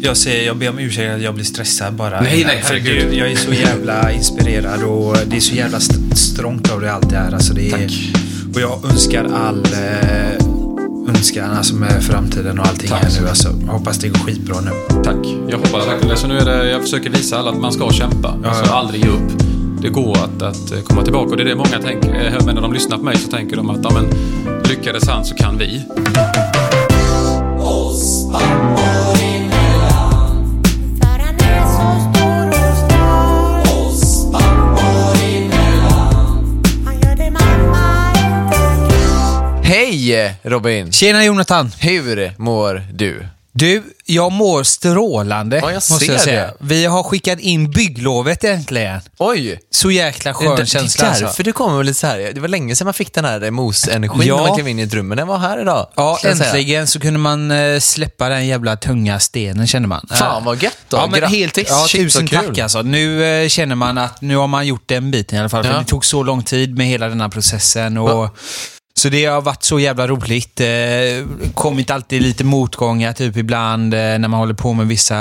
Jag, säger, jag ber om ursäkt att jag blir stressad bara. Nej, nej, För herregud. Jag är så jävla inspirerad och det är så jävla st- strångt av det allt det här. Alltså det är, Tack. Och jag önskar all eh, önskan alltså med framtiden och allting Tack här nu. Alltså, hoppas det går skitbra nu. Tack. Jag hoppas verkligen det. Så nu är det, jag försöker visa alla att man ska kämpa. Alltså ja. aldrig ge upp. Det går att, att komma tillbaka och det är det många tänker. Eh, Men när de lyssnar på mig så tänker de att ja, men, lyckades han så kan vi. Hej Robin! Tjena Jonathan! Hur mår du? Du, jag mår strålande. Ja, jag måste ser jag säga. det. Vi har skickat in bygglovet äntligen. Oj! Så jäkla skön det, känsla det är därför alltså. du kommer lite så här. Det var länge sedan man fick den här mos-energin Ja. när man klev in i ett rum, men den var här idag. Ja, äntligen så kunde man eh, släppa den jävla tunga stenen kände man. Fan vad gött då. Ja, men Grattis. helt, ja, Shit, tusen kul. tack alltså. Nu eh, känner man att nu har man gjort den biten i alla fall. För Ja. det tog så lång tid med hela den här processen. Och, så det har varit så jävla roligt. Eh, kommit alltid lite motgångar typ ibland eh, när man håller på med vissa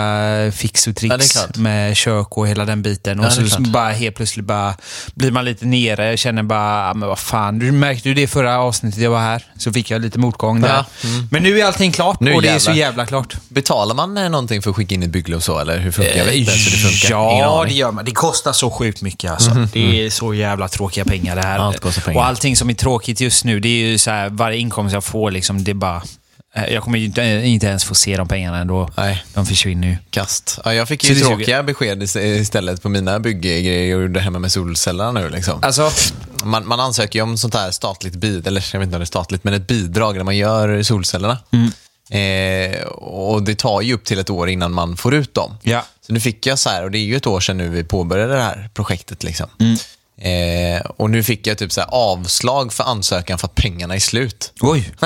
fix och Ja, tricks klart. med kök och hela den biten. Och Ja, är så bara helt plötsligt bara blir man lite nere. Jag känner bara, ah, men vad fan. Du märkte ju det förra avsnittet jag var här. Så fick jag lite motgång där. Ja, mm. Men nu är allting klart Nu och det är så jävlar. jävla klart. Betalar man eh, någonting för att skicka in ett bygglov så, eller hur funkar det? Så det funkar? Eh, Ja, det gör man. Det kostar så sjukt mycket alltså. Det är så jävla tråkiga pengar det här. Allt kostar pengar. Och allting som är tråkigt just nu, det är ju så här, varje inkomst jag får liksom, det är bara... eh, Jag kommer ju inte, inte ens få se de pengarna ändå. Nej. De försvinner ju. Kast. Ja, jag fick Så ju suger. tråkiga besked ist- istället på mina bygggrejer jag gjorde hemma med solcellerna nu. Liksom. Alltså, Man, man ansöker ju om sånt här statligt bidrag, eller jag vet inte om det är statligt, men ett bidrag när man gör solcellerna. Mm. Eh, och det tar ju upp till ett år innan man får ut dem. ja. Så nu fick jag så här, och det är ju ett år sedan nu vi påbörjade det här projektet. Liksom. Mm. Eh, och nu fick jag typ så avslag för ansökan för att pengarna är slut. Oj.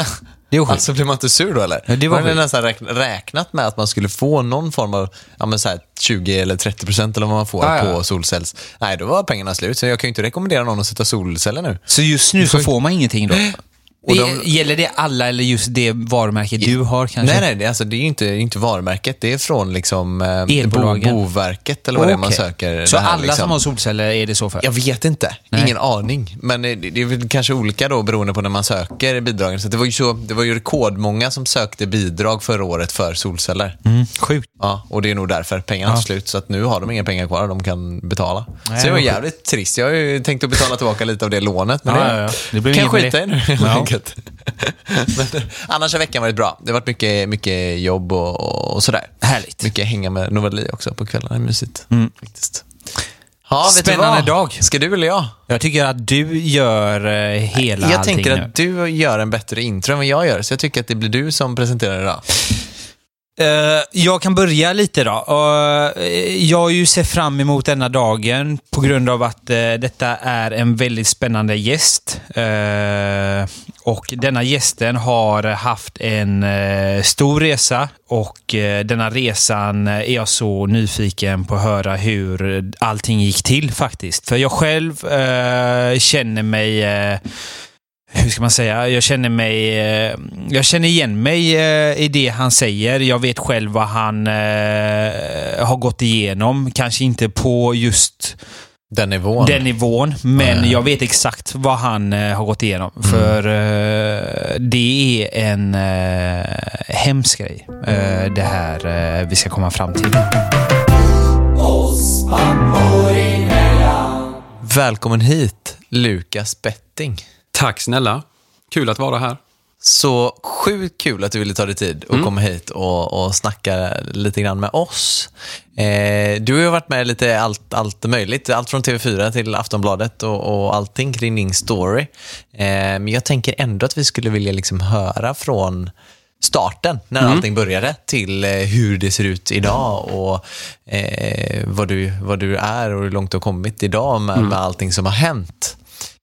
Det sjukt. Alltså blir man inte sur då eller? Ja, det var man hade nästan räkn- räknat med att man skulle få någon form av ja, men så här 20 eller 30 procent eller vad man får Ja, ja. på solcells. Nej, då var pengarna slut. Så jag kan ju inte rekommendera någon att sätta solceller nu. Så just nu så får man ingenting då? Och de- Gäller det alla eller just det varumärket du har kanske? Nej, nej, det, alltså, det är ju inte, det inte varumärket. Det är från liksom, eh, bo. Boverket eller vad det är man söker. Så det här, alla liksom. som har solceller är det så för? Jag vet inte. Nej. Ingen aning. Men det det är väl kanske olika då beroende på när man söker bidragen. Så det var ju, så, det var ju rekordmånga som sökte bidrag förra året för solceller. Mm, sjukt. Ja, och det är nog därför pengarna Ja. är slut. Så att nu har de inga pengar kvar de kan betala. Nej, så det var jävligt trist. Jag har ju tänkt att betala tillbaka lite av det lånet. Men Ja, det, ja, ja. Det blev kan jag skita i nu. enkelt. men, annars har veckan varit bra. Det har varit mycket, mycket jobb och, och sådär. Härligt. Mycket hänga med Novali också på kvällarna. Mysigt. Faktiskt. Ja, Spännande dag. Ska du eller jag? Jag tycker att du gör eh, hela Jag tänker nu. att du gör en bättre intro än vad jag gör. Så jag tycker att det blir du som presenterar idag. Eh, jag kan börja lite då. Eh, jag har ju sett fram emot denna dagen på grund av att eh, detta är en väldigt spännande gäst. Och denna gästen har haft en stor resa och denna resan är jag så nyfiken på att höra hur allting gick till faktiskt. För jag själv känner mig hur ska man säga? Jag känner mig... eh, Jag känner igen mig eh, i det han säger. Jag vet själv vad han eh, har gått igenom. Kanske inte på just Den nivån. den nivån, men jag vet exakt vad han eh, har gått igenom. För eh, det är en uh, hemsk grej, eh, det här eh, vi ska komma fram till. Välkommen hit, Lukas Betting. Tack snälla. Kul att vara här. Så sjukt kul att du ville ta dig tid och komma hit och, och snacka lite grann med oss. Eh, du har ju varit med lite allt, allt möjligt, allt från TV4 till Aftonbladet och, och allting kring din story. Eh, men jag tänker ändå att vi skulle vilja liksom höra från starten, när allting började, till eh, hur det ser ut idag och eh, vad, du, vad du är och hur långt du har kommit idag med, med allting som har hänt.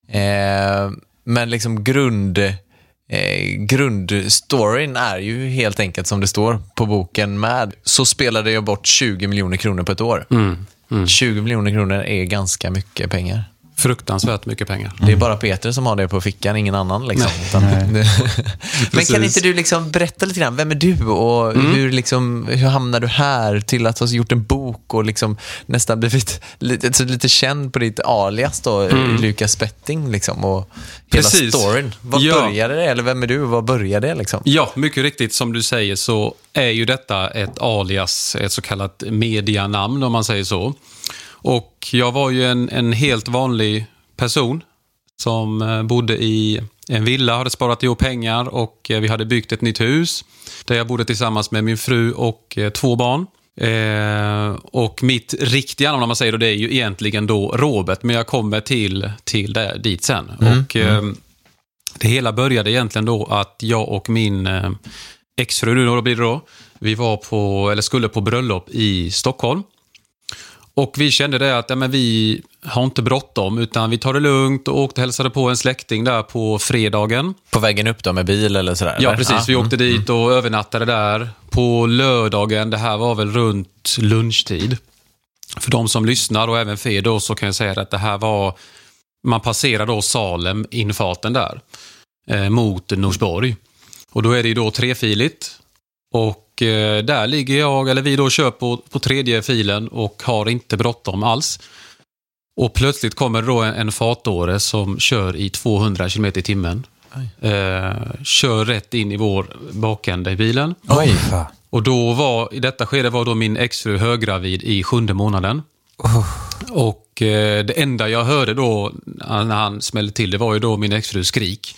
Eh, men liksom grund, eh, grundstoryn är ju helt enkelt som det står på boken med. Så spelade jag bort 20 miljoner kronor på ett år. 20 miljoner kronor är ganska mycket pengar Fruktansvärt mycket pengar. Det är bara Peter som har det på fickan, ingen annan. Liksom. Utan, Men Precis. kan inte du liksom berätta lite grann, vem är du och hur, liksom, hur hamnar du här till att ha gjort en bok och liksom nästan blivit lite, så lite känd på ditt alias då, Lukas Spetting liksom, och hela Precis. storyn. Vad Ja. började det? Eller vem är du och vad började det? Liksom? Ja, mycket riktigt som du säger så är ju detta ett alias, ett så kallat medianamn om man säger så. Och jag var ju en, en helt vanlig person som eh, bodde i en villa, hade sparat ihop pengar och eh, vi hade byggt ett nytt hus där jag bodde tillsammans med min fru och eh, två barn. Eh, och mitt riktiga namn om man säger det, det är ju egentligen då Robert, men jag kommer till, till där, dit sen. Och, eh, det hela började egentligen då att jag och min eh, exfru, nu då blir det då, vi var på, eller skulle på bröllop i Stockholm. Och vi kände det att ja, men vi har inte bråttom, utan vi tar det lugnt och åkte och hälsade på en släkting där på fredagen. På vägen upp då med bil eller sådär? Ja, eller? precis. Vi åkte dit och övernattade där. På lördagen, det här var väl runt lunchtid. För de som lyssnar och även för er då så kan jag säga att det här var, man passerar då Salem, infarten där, eh, mot Norsborg. Och då är det ju då trefiligt. Och eh, där ligger jag, eller vi då kör på, på tredje filen och har inte bråttom alls. Och plötsligt kommer då en, en fartåre som kör i 200 km i timmen. Eh, kör rätt in i vår bakände i bilen. Oj. Och då var, i detta skede var då min exfru höggravid i sjunde månaden. Och eh, det enda jag hörde då när han smällde till, det var ju då min exfrus skrik.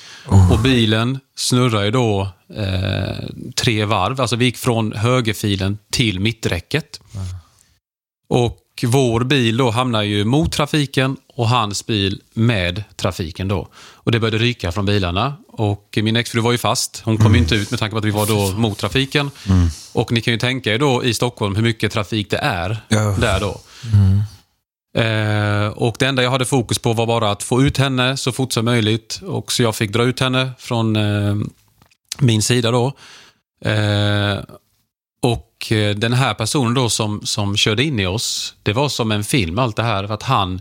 Och bilen snurrar ju då eh, tre varv. Alltså vi gick från högerfilen till mitträcket. Och vår bil då hamnar ju mot trafiken och hans bil med trafiken då. Och det började ryka från bilarna. Och min exfru var ju fast. Hon kom ju inte ut med tanke på att vi var då mot trafiken. Och ni kan ju tänka er då i Stockholm hur mycket trafik det är Ja. där då. Eh, och det enda jag hade fokus på var bara att få ut henne så fort som möjligt. Och så jag fick dra ut henne från eh, min sida då. Eh, och den här personen då som, som körde in i oss, det var som en film allt det här. För att han,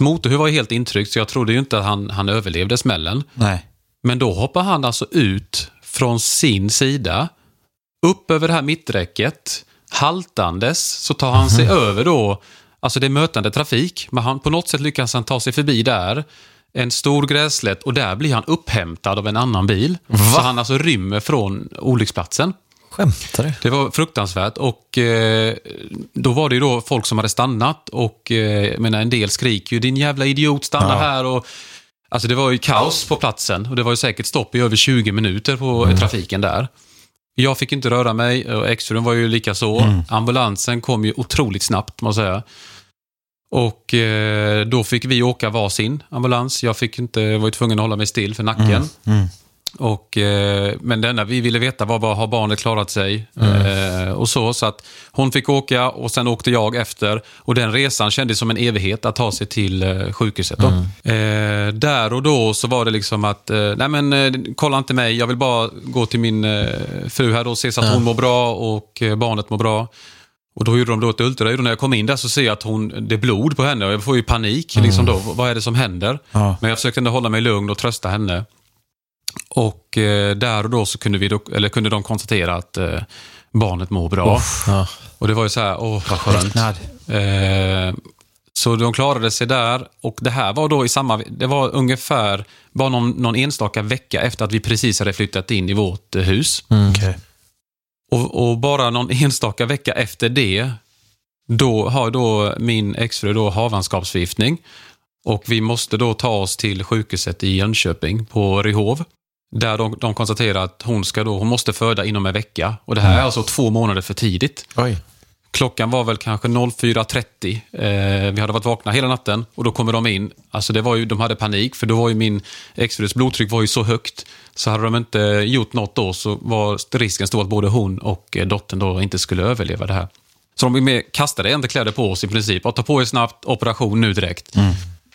motorhuv var helt intryckt så jag trodde ju inte att han, han överlevde smällen. Nej. Men då hoppar han alltså ut från sin sida, upp över det här mitträcket, haltandes, så tar han sig över då, alltså det är mötande trafik, men han, på något sätt lyckas han ta sig förbi där, en stor grässlätt och där blir han upphämtad av en annan bil. Så han alltså rymmer från olycksplatsen. Skämtar du? Det var fruktansvärt och eh, då var det ju då folk som hade stannat och eh, menar, en del skriker ju din jävla idiot stanna här och Alltså det var ju kaos på platsen och det var ju säkert stopp i över 20 minuter på trafiken där. Jag fick inte röra mig och exfrun var ju lika så. Ambulansen kom ju otroligt snabbt måste jag säga. Och eh, då fick vi åka varsin ambulans. Jag fick inte, var ju tvungen att hålla mig still för nacken. Och, eh, men det enda vi ville veta var bara, har barnet klarat sig? Eh, och så, så att hon fick åka och sen åkte jag efter. Och den resan kändes som en evighet att ta sig till eh, sjukhuset. Då. Eh, där och då så var det liksom att, eh, nej men eh, kolla inte mig, jag vill bara gå till min fru här och se så att hon mår bra och barnet mår bra. Och då gjorde de då ett ultraljud och när jag kom in där så ser jag att hon, det är blod på henne och jag får ju panik. Liksom då, vad är det som händer? Ja. Men jag försökte ändå hålla mig lugn och trösta henne. Och eh, där och då så kunde, vi eller kunde de konstatera att eh, barnet mår bra. Ja. Och det var ju så här, åh vad skönt. Eh, så de klarade sig där och det här var då i samma, det var ungefär bara någon, någon enstaka vecka efter att vi precis hade flyttat in i vårt eh, hus. Okej. Och, och bara någon enstaka vecka efter det, då har då min exfru då havandeskapsförgiftning. Och vi måste då ta oss till sjukhuset i Jönköping på Ryhov. Där de, de konstaterar att hon, ska då, hon måste föda inom en vecka. Och det här är alltså två månader för tidigt. Oj. Klockan var väl kanske 04.30. Eh, vi hade varit vakna hela natten och då kommer de in. Alltså det var ju, de hade panik för då var ju min exfrus blodtryck var ju så högt. Så hade de inte gjort något då så var risken stor att både hon och eh, dottern då inte skulle överleva det här. Så de med kastade kläder på oss i princip. Och ta på er snabbt, operation nu direkt.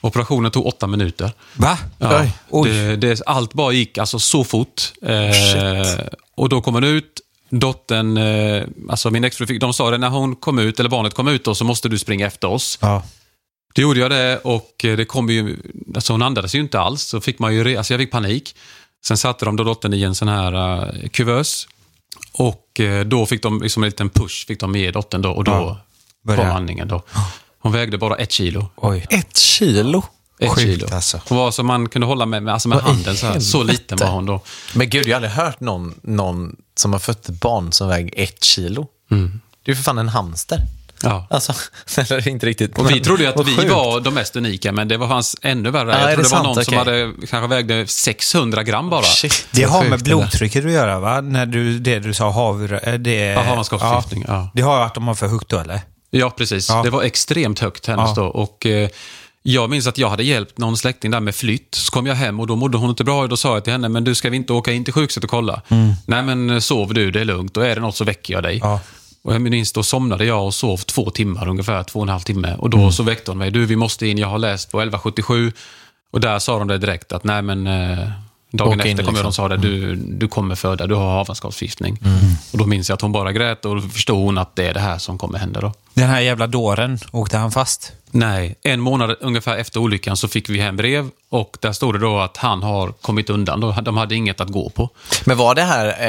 Operationen tog åtta minuter. Va? Ja, det, det, allt bara gick alltså så fort. Eh, och då kom hon ut. Dottern, eh, alltså min exfru, fick- de sa det när hon kom ut, eller barnet kom ut, då, så måste du springa efter oss. Ja. Det gjorde jag det och eh, det kom ju, alltså hon andades ju inte alls. Så fick man ju, re- alltså jag fick panik. Sen satte de då dottern i en sån här uh, kuvös. Och då fick de liksom en liten push, fick de ge dottern då och då Ja. kom andningen då. Hon vägde bara ett kilo. Oj. Ett kilo? Ett Sjukt, kilo. alltså. Hon var som man kunde hålla med, med, alltså med handen. Så, här. så liten var hon då. Men gud, jag har aldrig hört någon, någon som har fött ett barn som väger ett kilo. Mm. Det är ju för fan en hamster. Ja. Alltså, eller inte riktigt. Och vi trodde ju att vi sjukt. var de mest unika, men det var fanns ännu värre. Ja, jag tror det det var någon som Okej. hade, kanske vägde 600 gram bara. Shit, Det har med blodtrycket att göra va? När du, det du sa havre... eh, Det, Ja, ja. Det har att de har för högt då eller? Ja, precis. Ja. Det var extremt högt hennes Ja. då. Och, eh, jag minns att jag hade hjälpt någon släkting där med flytt. Så kom jag hem och då mådde hon inte bra. Då sa jag till henne, men du ska vi inte åka in till sjukhuset och kolla? Nej, men eh, sov du, det är lugnt. Och är det något så väcker jag dig. Ja. Och jag minns, då somnade jag och sov två timmar, ungefär två och en halv timme. Och då så väckte hon mig. Du, vi måste in, jag har läst på 1177. Och där sa de det direkt att, nej men... Eh, Dagen efter kom jag och liksom. de sa det, du, du kommer föda, du har havandeskapsförgiftning. Och då minns jag att hon bara grät och då förstod hon att det är det här som kommer hända då. Den här jävla dåren, åkte han fast? Nej, en månad ungefär efter olyckan så fick vi hem brev och där stod det då att han har kommit undan. Då- De hade inget att gå på. Men var det här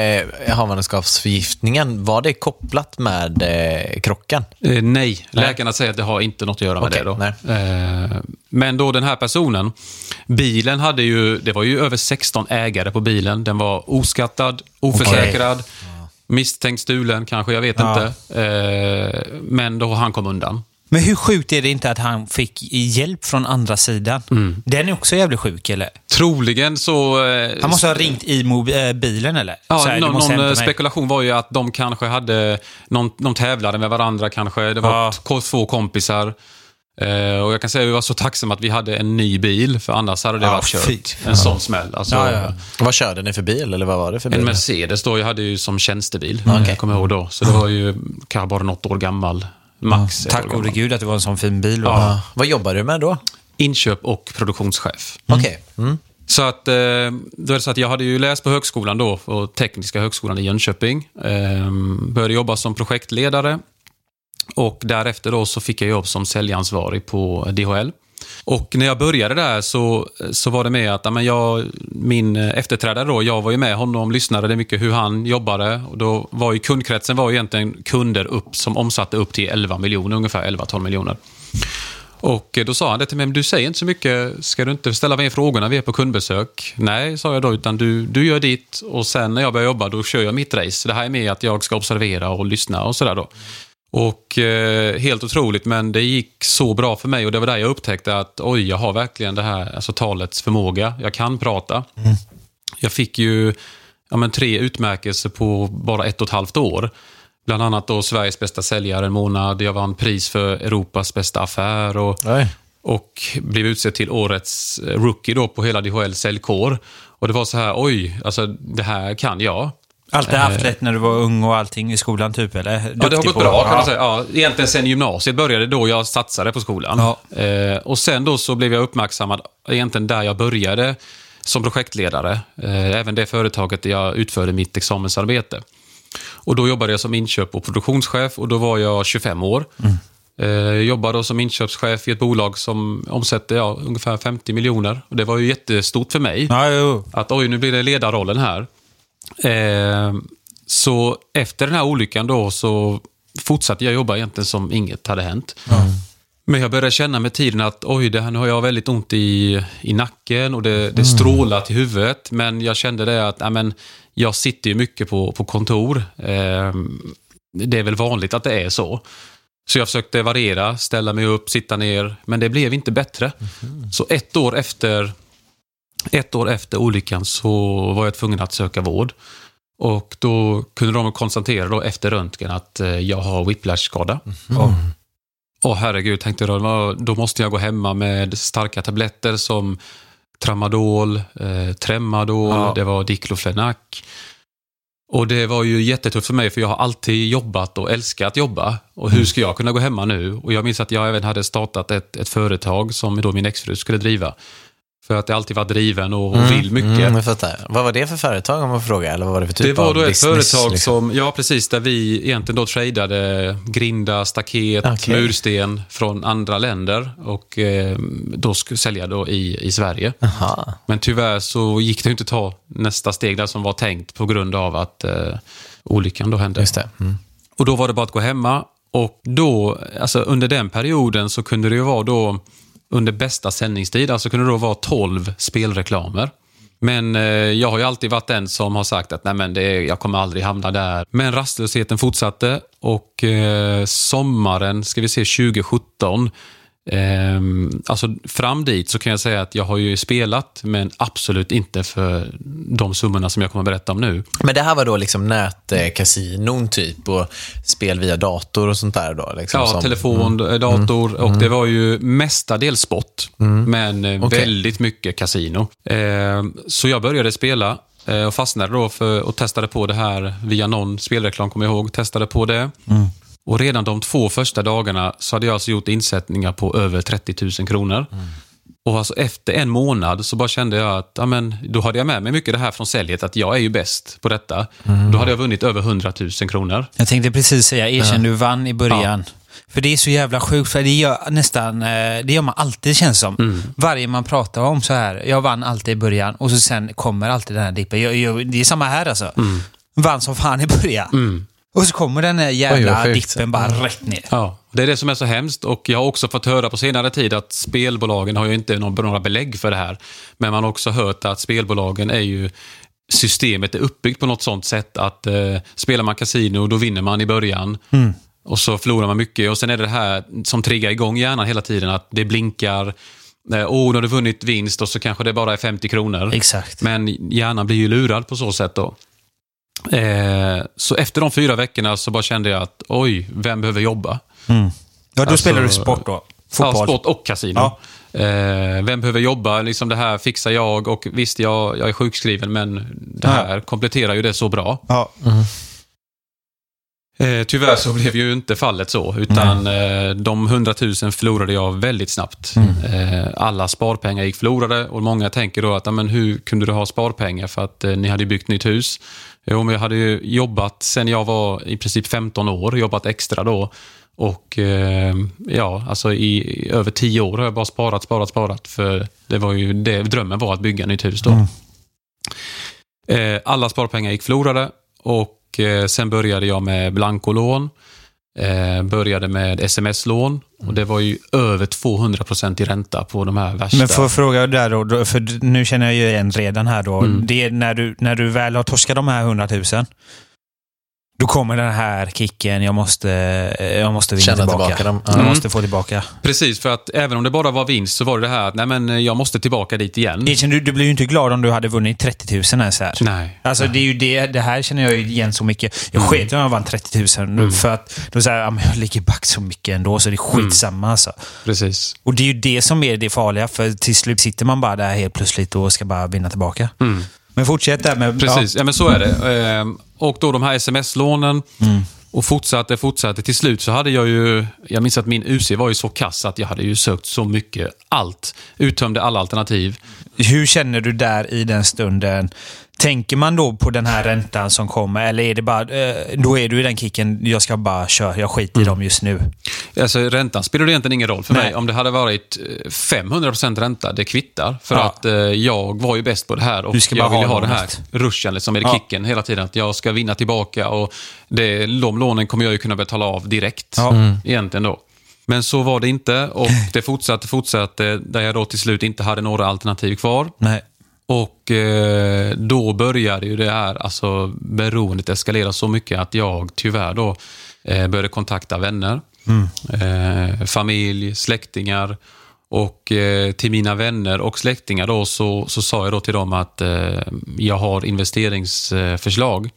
eh, havandeskapsförgiftningen, var det kopplat med eh, krocken? Eh, nej, läkarna säger att det har inte något att göra med Okej, det. Då. nej. Eh, men då den här personen, bilen hade ju, det var ju över 16 ägare på bilen. Den var oskattad, oförsäkrad, misstänkt stulen kanske, jag vet Ja. inte. Eh, men då han kom undan. Men hur sjukt är det inte att han fick hjälp från andra sidan? Mm. Den är också jävligt sjuk, eller? Troligen så... eh, Han måste ha ringt i äh, bilen, eller? Ja, här, någon, någon eh, spekulation var ju att de kanske hade, någon, de tävlade med varandra kanske. Det var Ja. två kompisar. Eh, och jag kan säga att vi var så tacksamma att vi hade en ny bil, för annars hade det Ja, varit fy. kört. En sån smäll. Alltså, Ja, ja. Vad körde ni för bil, eller vad var det för bil? En Mercedes då, jag hade ju som tjänstebil, okej. jag kommer ihåg då. Så det var ju kanske bara något år gammal, max. år Tack gode gud att det var en sån fin bil. Ja. Vad jobbar du med då? Inköp och produktionschef. Okej. Mm. Så att, eh, då är det så att jag hade ju läst på högskolan då, på Tekniska högskolan i Jönköping. Eh, började jobba som projektledare och därefter då så fick jag jobb som säljansvarig på DHL. Och när jag började där så, så var det med att amen, jag, min efterträdare då, jag var ju med honom, lyssnade det mycket hur han jobbade. Och då var ju kundkretsen var ju egentligen kunder upp som omsatte upp till 11 miljoner, ungefär 11-12 miljoner. Och då sa han det till mig, men du säger inte så mycket, ska du inte ställa mer frågor när vi är på kundbesök? Nej, sa jag då, utan du, du gör ditt och sen när jag börjar jobba då kör jag mitt race. Det här är mer att jag ska observera och lyssna och sådär då. Och eh, helt otroligt, men det gick så bra för mig och det var där jag upptäckte att oj, jag har verkligen det här alltså talets förmåga. Jag kan prata. Jag fick ju ja, men, tre utmärkelser på bara ett och ett halvt år. Bland annat då Sveriges bästa säljare en månad. Jag vann pris för Europas bästa affär och, och blev utsedd till årets eh, rookie då på hela DHL säljkår. Och det var så här, oj, alltså det här kan jag. Alltid haft lätt när du var ung och allting i skolan, typ? Eller? Ja, det har gått på- bra kan ja. man säga. Ja, egentligen sen gymnasiet började då jag satsade på skolan. Ja. Eh, och sen då så blev jag uppmärksammad egentligen där jag började som projektledare. Eh, även det företaget där jag utförde mitt examensarbete. Och då jobbade jag som inköp och produktionschef och då var jag 25 år. Eh, Jag jobbade som inköpschef i ett bolag som omsätter ja, ungefär 50 miljoner. Och det var ju jättestort för mig. Ja. Att oj, nu blir det ledarrollen här. Eh, så efter den här olyckan då så fortsatte jag jobba egentligen som inget hade hänt. Men jag började känna med tiden att oj, det här, nu har jag väldigt ont i, i nacken och det, det strålar till huvudet. Men jag kände det att ja, men, jag sitter ju mycket på, på kontor. Eh, det är väl vanligt att det är så. Så jag försökte variera, ställa mig upp, sitta ner, men det blev inte bättre. Så ett år efter ett år efter olyckan så var jag tvungen att söka vård. Och då kunde de konstatera då efter röntgen att eh, jag har whiplash-skada. Och, och herregud, tänkte jag då, måste jag gå hemma med starka tabletter som tramadol, eh, tremadol, Ja. det var diklofenac. Och det var ju jättetufft för mig för jag har alltid jobbat och älskat att jobba. Och hur ska jag kunna gå hemma nu? Och jag minns att jag även hade startat ett, ett företag som då min exfru skulle driva. För att jag alltid varit driven och, och vill mycket. Mm, jag fattar. Vad var det för företag om man får fråga? Eller vad var det för typ Det var då ett business, företag liksom? som, ja precis, där vi egentligen då tradade grinda, staket, Okej. mursten från andra länder och eh, då skulle sälja då i, i Sverige. Aha. Men tyvärr så gick det inte att ta nästa steg där som var tänkt på grund av att eh, olyckan då hände. Just det. Mm. Och då var det bara att gå hemma. Och då, alltså under den perioden så kunde det ju vara då, under bästa sändningstid, alltså kunde det då vara 12 spelreklamer. Men eh, jag har ju alltid varit den som har sagt att Nej, men det, är- jag kommer aldrig hamna där. Men rastlösheten fortsatte och eh, sommaren, ska vi se, 2017, alltså fram dit så kan jag säga att jag har ju spelat, men absolut inte för de summorna som jag kommer att berätta om nu. Men det här var då liksom nätkasinon typ och spel via dator och sånt där då? Liksom, Ja, som, telefon, eh, dator och det var ju mestadels sport, men eh, Okej. väldigt mycket kasino. Eh, så jag började spela eh, och fastnade då för och testade på det här via någon spelreklam, kommer jag ihåg. Testade på det. Och redan de två första dagarna så hade jag alltså gjort insättningar på över 30 000 kronor. Och alltså efter en månad så bara kände jag att, ja men, då hade jag med mig mycket det här från säljet, att jag är ju bäst på detta. Då hade jag vunnit över 100 000 kronor. Jag tänkte precis säga, erkänn du vann i början. För det är så jävla sjukt, för det gör nästan, eh, det gör man alltid känns som. Mm. Varje man pratar om så här, jag vann alltid i början och så sen kommer alltid den här dippen. Det är samma här alltså. Mm. Vann som fan i början. Och så kommer den här Oj, jävla sjukt. dippen bara rätt ner. Ja, det är det som är så hemskt och jag har också fått höra på senare tid att spelbolagen har ju inte några belägg för det här. Men man har också hört att spelbolagen är ju systemet är uppbyggt på något sånt sätt att eh, spelar man kasino då vinner man i början. Och så förlorar man mycket och sen är det det här som triggar igång hjärnan hela tiden att det blinkar. eh, Åh, nu har du vunnit vinst och så kanske det bara är 50 kronor. Exakt. Men hjärnan blir ju lurad på så sätt då. Eh, så efter de fyra veckorna så bara kände jag att oj, vem behöver jobba? Ja, då Alltså, spelar du sport då? Fotboll? Ja, sport och kasino. Ja. Eh, vem behöver jobba? Liksom det här fixar jag och visst, jag, jag är sjukskriven men det här kompletterar ju det så bra. Ja. Eh, tyvärr så blev ju inte fallet så, utan eh, de 100 000 förlorade jag väldigt snabbt. Eh, alla sparpengar gick förlorade och många tänker då att, men hur kunde du ha sparpengar för att eh, ni hade byggt nytt hus? Jo, men jag hade ju jobbat sen jag var i princip 15 år, jobbat extra då. Och eh, ja, alltså i, över 10 år har jag bara sparat, sparat, sparat. För det var ju det, drömmen var att bygga nytt hus då. Eh, alla sparpengar gick förlorade och eh, sen började jag med blankolån. Eh, började med sms-lån och det var ju över 200% i ränta på de här värsta. Men får jag fråga där då, för nu känner jag ju en redan här då. Mm. Det är när du, när du väl har torskat de här 100 000, då kommer den här kicken, jag måste, jag måste vinna Känna tillbaka. tillbaka dem. Jag Mm. måste få tillbaka. Precis, för att även om det bara var vinst så var det det här att nej men jag måste tillbaka dit igen. Du, du blir ju inte glad om du hade vunnit 30 000 ens här. Nej. Alltså det är ju det, det här känner jag ju igen så mycket. Jag sket i om jag vann 30 000 Mm. för att säger ja, men jag ligger back så mycket ändå så det är skitsamma alltså. Precis. Och det är ju det som är det farliga för till slut sitter man bara där helt plötsligt och ska bara vinna tillbaka. Men fortsätt där med... Mm. Precis, ja. men så är det. Och då de här sms-lånen. Och fortsatte, fortsatte. Till slut så hade jag ju, jag minns att min UC var ju så kass att jag hade ju sökt så mycket, allt. Uttömde alla alternativ. Hur känner du där i den stunden? Tänker man då på den här räntan som kommer eller är det bara, eh, då är du i den kicken, jag ska bara köra, jag skiter i dem just nu. Alltså räntan spelade egentligen ingen roll för Nej. mig. Om det hade varit eh, 500% ränta, det kvittar. För Ja. att eh, jag var ju bäst på det här och Du ska jag bara ville ha ha den här ruschen, liksom, eller Ja. kicken hela tiden. Att jag ska vinna tillbaka och det, de lånen kommer jag ju kunna betala av direkt. Ja. Mm. Egentligen då. Men så var det inte och det fortsatte, fortsatte där jag då till slut inte hade några alternativ kvar. Nej. Och eh, då började ju det här, alltså beroendet eskalera så mycket att jag tyvärr då eh, började kontakta vänner, eh, familj, släktingar. Och eh, till mina vänner och släktingar då så, så sa jag då till dem att eh, jag har investeringsförslag.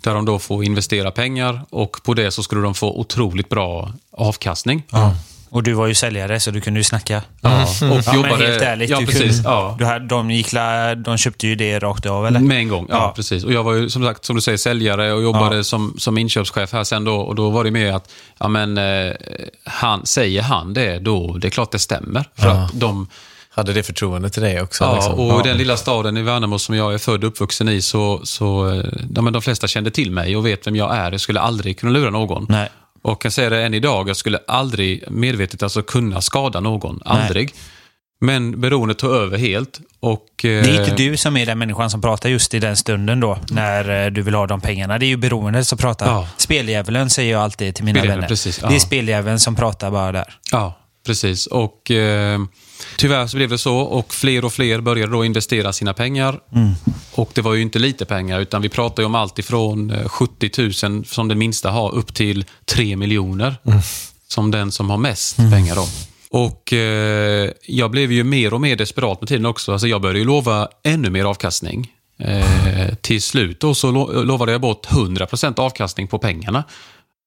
Där de då får investera pengar och på det så skulle de få otroligt bra avkastning. Och du var ju säljare så du kunde ju snacka. Ja, och Ja, men helt ärligt, ja, du precis, kunde, ja. du hade, de, gick, de köpte ju det rakt av eller? Med en gång, ja, Ja. precis. Och jag var ju som sagt, som du säger, säljare och jobbade Ja. som, som inköpschef här sen då. Och då var det med att, ja men, eh, han, säger han det, då det är klart det stämmer. För att de, hade det förtroende till dig också. Ja, liksom. och i den lilla staden i Värnamo som jag är född och uppvuxen i så, så eh, ja, men de flesta kände till mig och vet vem jag är. Jag skulle aldrig kunna lura någon. Nej. Och jag säger det än idag, jag skulle aldrig medvetet alltså kunna skada någon. Aldrig. Men beroendet tog över helt. Och, Det är eh, inte du som är den människan som pratar just i den stunden då, när eh, du vill ha de pengarna. Det är ju beroendet som pratar. Ja. Speldjävulen säger jag alltid till mina vänner. precis, ja. Det är speldjävulen som pratar bara där. Ja, precis. Och eh, tyvärr så blev det så och fler och fler började då investera sina pengar. Och det var ju inte lite pengar utan vi pratar ju om allt ifrån eh, 70 000 som den minsta har upp till 3 miljoner. Som den som har mest pengar då. Och eh, jag blev ju mer och mer desperat med tiden också. Alltså jag började ju lova ännu mer avkastning. Eh, till slut då så lo- lovade jag bort 100% avkastning på pengarna.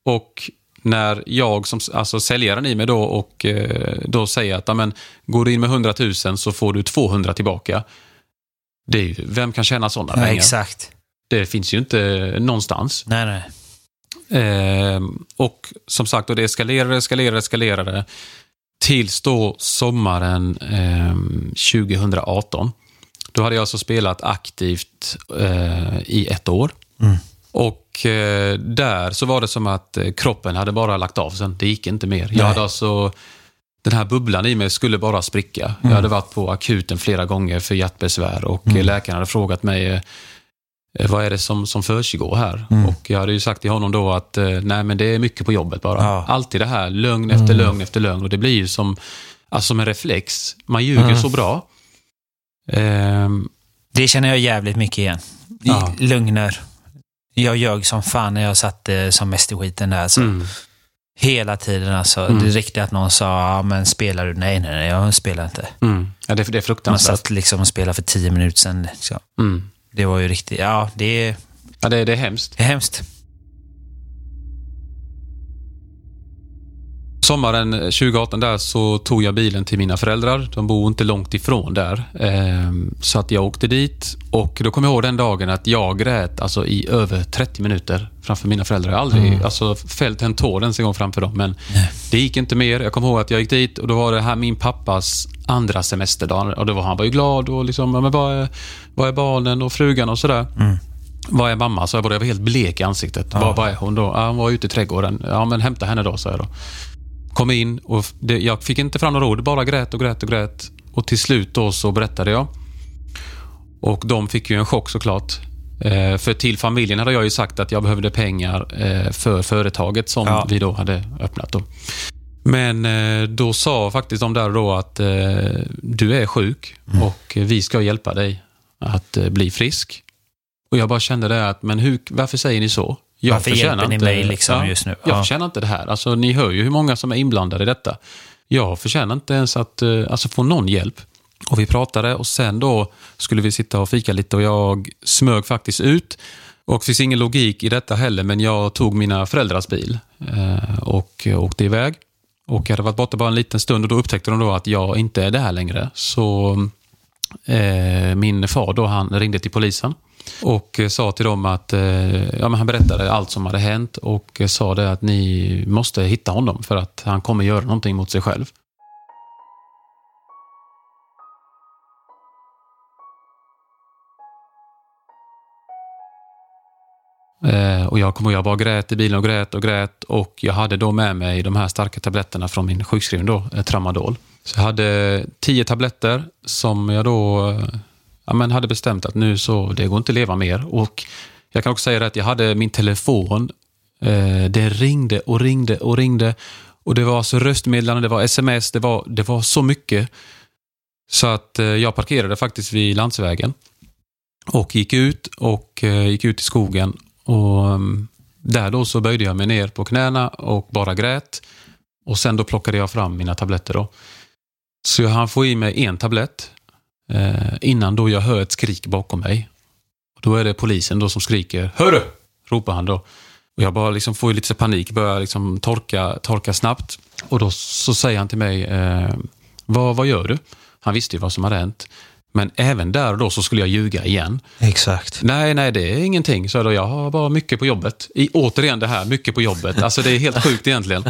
Och när jag som alltså säljaren i mig då och eh, då säger att amen, går du in med 100 000 så får du 200 tillbaka. Det ju, vem kan tjäna sådana Ja, pengar? exakt. Det finns ju inte någonstans. Nej, nej. Ehm, och som sagt, och det eskalerade, eskalerade, eskalerade. Tills då sommaren ehm, 2018. Då hade jag alltså spelat aktivt eh, i ett år. Och eh, där så var det som att eh, kroppen hade bara lagt av sen. Det gick inte mer. Jag hade alltså, den här bubblan i mig skulle bara spricka. Jag hade varit på akuten flera gånger för hjärtbesvär och mm. läkaren hade frågat mig eh, eh, vad är det som, som försiggår här? Och jag hade ju sagt till honom då att eh, nej men det är mycket på jobbet bara. Ja. Alltid det här, lögn efter lögn efter lögn. Och det blir ju som, alltså som en reflex. Man ljuger så bra. Ehm, Det känner jag jävligt mycket igen. I Ja. Lögner. Jag ljög som fan när jag satt som mest i skiten där. Så. mm, Hela tiden alltså. Mm. Det räckte att någon sa, ja men spelar du? Nej, nej, nej, jag spelar inte. mm. Ja, det, det är Man fruktansvärt. satt liksom och spelade för tio minuter sedan. Så. Mm. Det var ju riktigt, ja det är, Ja, det, det är hemskt. det är hemskt. Sommaren 2018 där så tog jag bilen till mina föräldrar. De bor inte långt ifrån där. Ehm, Så att jag åkte dit och då kommer jag ihåg den dagen att jag grät alltså, i över 30 minuter framför mina föräldrar. Jag har aldrig alltså, fällt en tår ens en gång framför dem. Men det gick inte mer. Jag kommer ihåg att jag gick dit och då var det här min pappas andra semesterdag. Och då var han var ju glad och liksom, ja, men vad är, vad är barnen och frugan och sådär. Vad är mamma? Så jag, bara, jag var helt blek i ansiktet. Vad, vad är hon då? Ja, hon var ute i trädgården. Ja, men hämta henne då, sa jag då. Kom in och det, jag fick inte fram några ord, bara grät och grät och grät. Och till slut då så berättade jag. Och de fick ju en chock såklart. Eh, för till familjen hade jag ju sagt att jag behövde pengar eh, för företaget som Ja. vi då hade öppnat. Då. Men eh, då sa faktiskt de där då att eh, du är sjuk och vi ska hjälpa dig att eh, bli frisk. Och jag bara kände det att, men hur, varför säger ni så? Jag Varför hjälper ni mig liksom Ja, just nu? Jag Ja. förtjänar inte det här. Alltså, ni hör ju hur många som är inblandade i detta. Jag förtjänar inte ens att eh, alltså, få någon hjälp. Och Vi pratade och sen då skulle vi sitta och fika lite och jag smög faktiskt ut. Och det finns ingen logik i detta heller, men jag tog mina föräldrars bil eh, och åkte iväg. Och jag hade varit borta bara en liten stund och då upptäckte de då att jag inte är där längre. Så eh, min far då, han ringde till polisen och eh, sa till dem att, eh, ja men han berättade allt som hade hänt och eh, sa det att ni måste hitta honom för att han kommer göra någonting mot sig själv. Och jag kommer ihåg, jag bara grät i bilen och grät och grät och jag hade då med mig de här starka tabletterna från min sjukskrivning då, Tramadol. Så jag hade tio tabletter som jag då ja, men hade bestämt att nu så, det går inte att leva mer. Och jag kan också säga det att jag hade min telefon, eh, det ringde och ringde och ringde. Och det var alltså röstmeddelanden, det var sms, det var, det var så mycket. Så att eh, jag parkerade faktiskt vid landsvägen. Och gick ut och eh, gick ut i skogen. Och mm, där då så böjde jag mig ner på knäna och bara grät. Och sen då plockade jag fram mina tabletter då. Så jag hann få i mig en tablett eh, innan då jag hör ett skrik bakom mig. Och då är det polisen då som skriker Hörru! ropar han då. Och jag bara liksom får lite panik, börjar liksom torka, torka snabbt. Och då så säger han till mig eh, vad, vad gör du? Han visste ju vad som hade hänt. Men även där och då så skulle jag ljuga igen. Exakt. Nej, nej, det är ingenting. Så jag, då, jag har bara mycket på jobbet. I, återigen det här, mycket på jobbet. Alltså det är helt sjukt egentligen.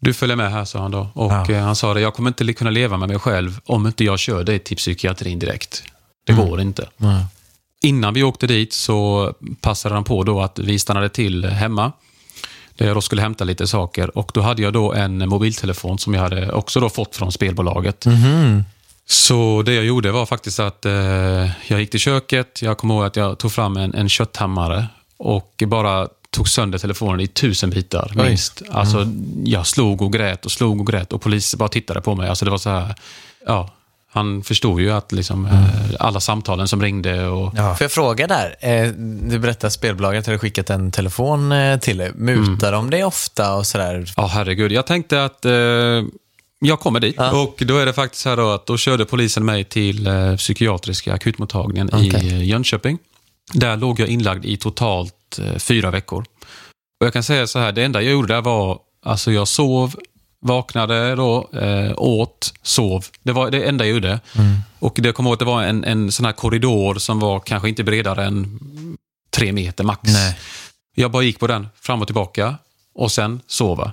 Du följer med här, sa han då. Och Ja. eh, han sa det, jag kommer inte kunna leva med mig själv om inte jag kör dig till psykiatrin direkt. Det Mm. går inte. Innan vi åkte dit så passade han på då att vi stannade till hemma. Där jag då skulle hämta lite saker och då hade jag då en mobiltelefon som jag hade också då fått från spelbolaget. Så det jag gjorde var faktiskt att eh, jag gick till köket, jag kommer ihåg att jag tog fram en, en kötthammare och bara tog sönder telefonen i tusen bitar minst. Alltså, Jag slog och grät och slog och grät och polisen bara tittade på mig. Alltså, det var så här, ja, han förstod ju att liksom, eh, alla samtalen som ringde och Ja. Får jag fråga där? Eh, Du berättade att spelbolaget hade skickat en telefon eh, till dig. Mutar de det ofta och sådär? Ja, herregud. Jag tänkte att eh, jag kommer dit. Ja. Och då är det faktiskt så här då att då körde polisen mig till eh, psykiatriska akutmottagningen i Okej. eh, Jönköping. Där låg jag inlagd i totalt eh, fyra veckor. Och jag kan säga så här, det enda jag gjorde där var, alltså jag sov, vaknade då, eh, åt, sov. Det var det enda jag gjorde. Och det jag kommer ihåg att det var en, en sån här korridor som var kanske inte bredare än tre meter max. Nej. Jag bara gick på den fram och tillbaka och sen sova.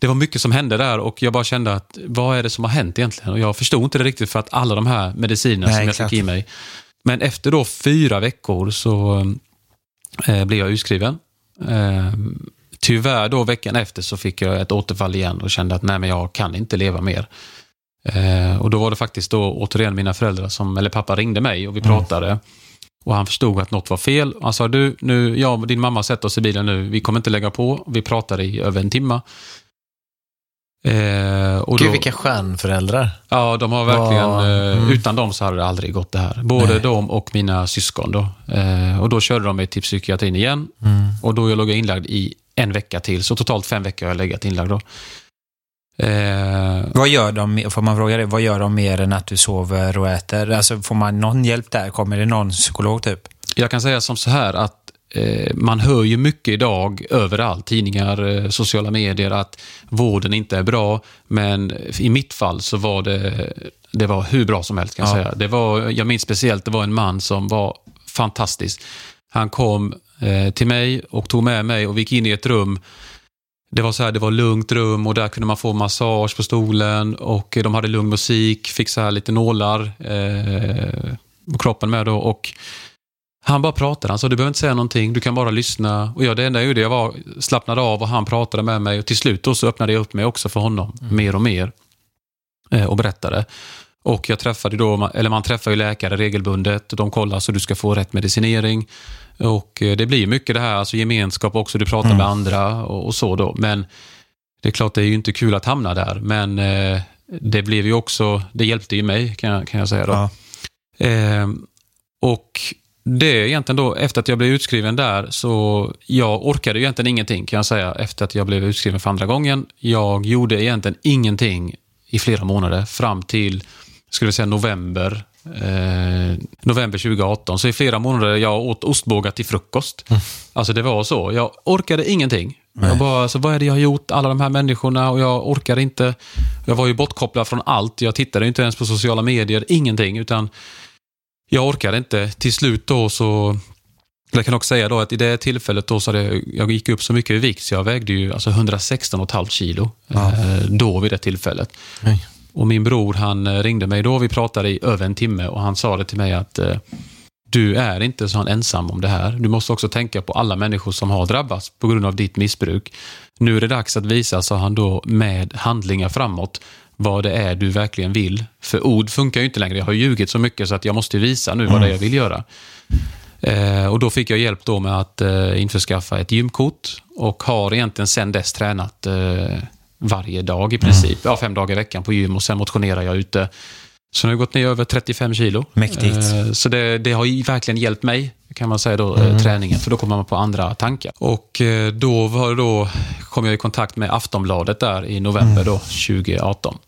Det var mycket som hände där och jag bara kände att vad är det som har hänt egentligen? Och jag förstod inte det riktigt för att alla de här medicinerna Nej, som jag fick i mig. Men efter då fyra veckor så eh, blev jag utskriven. Eh, tyvärr då veckan efter så fick jag ett återfall igen och kände att nej men jag kan inte leva mer. Eh, och då var det faktiskt då återigen mina föräldrar, som, eller pappa ringde mig och vi pratade. Och han förstod att något var fel. Han sa, du, nu, jag och din mamma sätter oss i bilen nu. Vi kommer inte lägga på. Vi pratade i över en timme. Eh, och Gud, då, vilka stjärnföräldrar. Ja, de har verkligen... Ja, eh, mm. Utan dem så hade det aldrig gått det här. Både Nej. de och mina syskon. Då. Eh, och då körde de mig till psykiatrin igen. Mm. Och då jag låg jag inlagd i en vecka till. Så totalt fem veckor har jag legat inlagd då. Eh, Vad gör de, får man fråga det, vad gör de mer än att du sover och äter? Alltså får man någon hjälp där? Kommer det någon psykolog typ? Jag kan säga som så här att man hör ju mycket idag överallt, tidningar, eh, sociala medier, att vården inte är bra. Men i mitt fall så var det, det var hur bra som helst kan jag Ja. säga. Det var, jag minns speciellt, det var en man som var fantastisk. Han kom eh, till mig och tog med mig och vi gick in i ett rum det var så här, det var lugnt rum och där kunde man få massage på stolen och de hade lugn musik, fick så här lite nålar eh, kroppen med då och han bara pratade. Han sa, du behöver inte säga någonting, du kan bara lyssna. Och jag, det enda jag gjorde, jag var slappnade av och han pratade med mig. Och till slut då så öppnade jag upp mig också för honom, mer och mer. Eh, och berättade. Och jag träffade då, eller man träffar ju läkare regelbundet. De kollar så du ska få rätt medicinering. Och eh, det blir mycket det här, alltså gemenskap också, du pratar med andra och, och så då. Men det är klart, det är ju inte kul att hamna där. Men eh, det blev ju också, det hjälpte ju mig kan jag, kan jag säga då. Ja. Eh, och det är egentligen då, efter att jag blev utskriven där, så jag orkade ju egentligen ingenting kan jag säga, efter att jag blev utskriven för andra gången. Jag gjorde egentligen ingenting i flera månader fram till, skulle jag säga november, eh, november 2018. Så i flera månader jag åt ostbågar till frukost. Alltså det var så. Jag orkade ingenting. Jag bara, alltså, vad är det jag har gjort? Alla de här människorna och jag orkade inte. Jag var ju bortkopplad från allt. Jag tittade inte ens på sociala medier, ingenting. Utan jag orkade inte. Till slut då så... Jag kan också säga då att i det tillfället då så hade jag, jag gick upp så mycket i vikt så jag vägde ju alltså 116,5 kilo eh, då vid det tillfället. Oj. Och min bror han eh, ringde mig då, vi pratade i över en timme och han sa det till mig att eh, du är inte så ensam om det här. Du måste också tänka på alla människor som har drabbats på grund av ditt missbruk. Nu är det dags att visa, sa han då, med handlingar framåt vad det är du verkligen vill. För ord funkar ju inte längre. Jag har ljugit så mycket så att jag måste visa nu vad det är jag vill göra. Eh, och Då fick jag hjälp då med att eh, införskaffa ett gymkort och har egentligen sedan dess tränat eh, varje dag i princip. Ja, fem dagar i veckan på gym och sen motionerar jag ute. Så nu har jag gått ner över 35 kilo. Mäktigt. Eh, så det, det har verkligen hjälpt mig, kan man säga då, eh, träningen. För då kommer man på andra tankar. Och eh, då, var då kom jag i kontakt med Aftonbladet där i november då, 2018.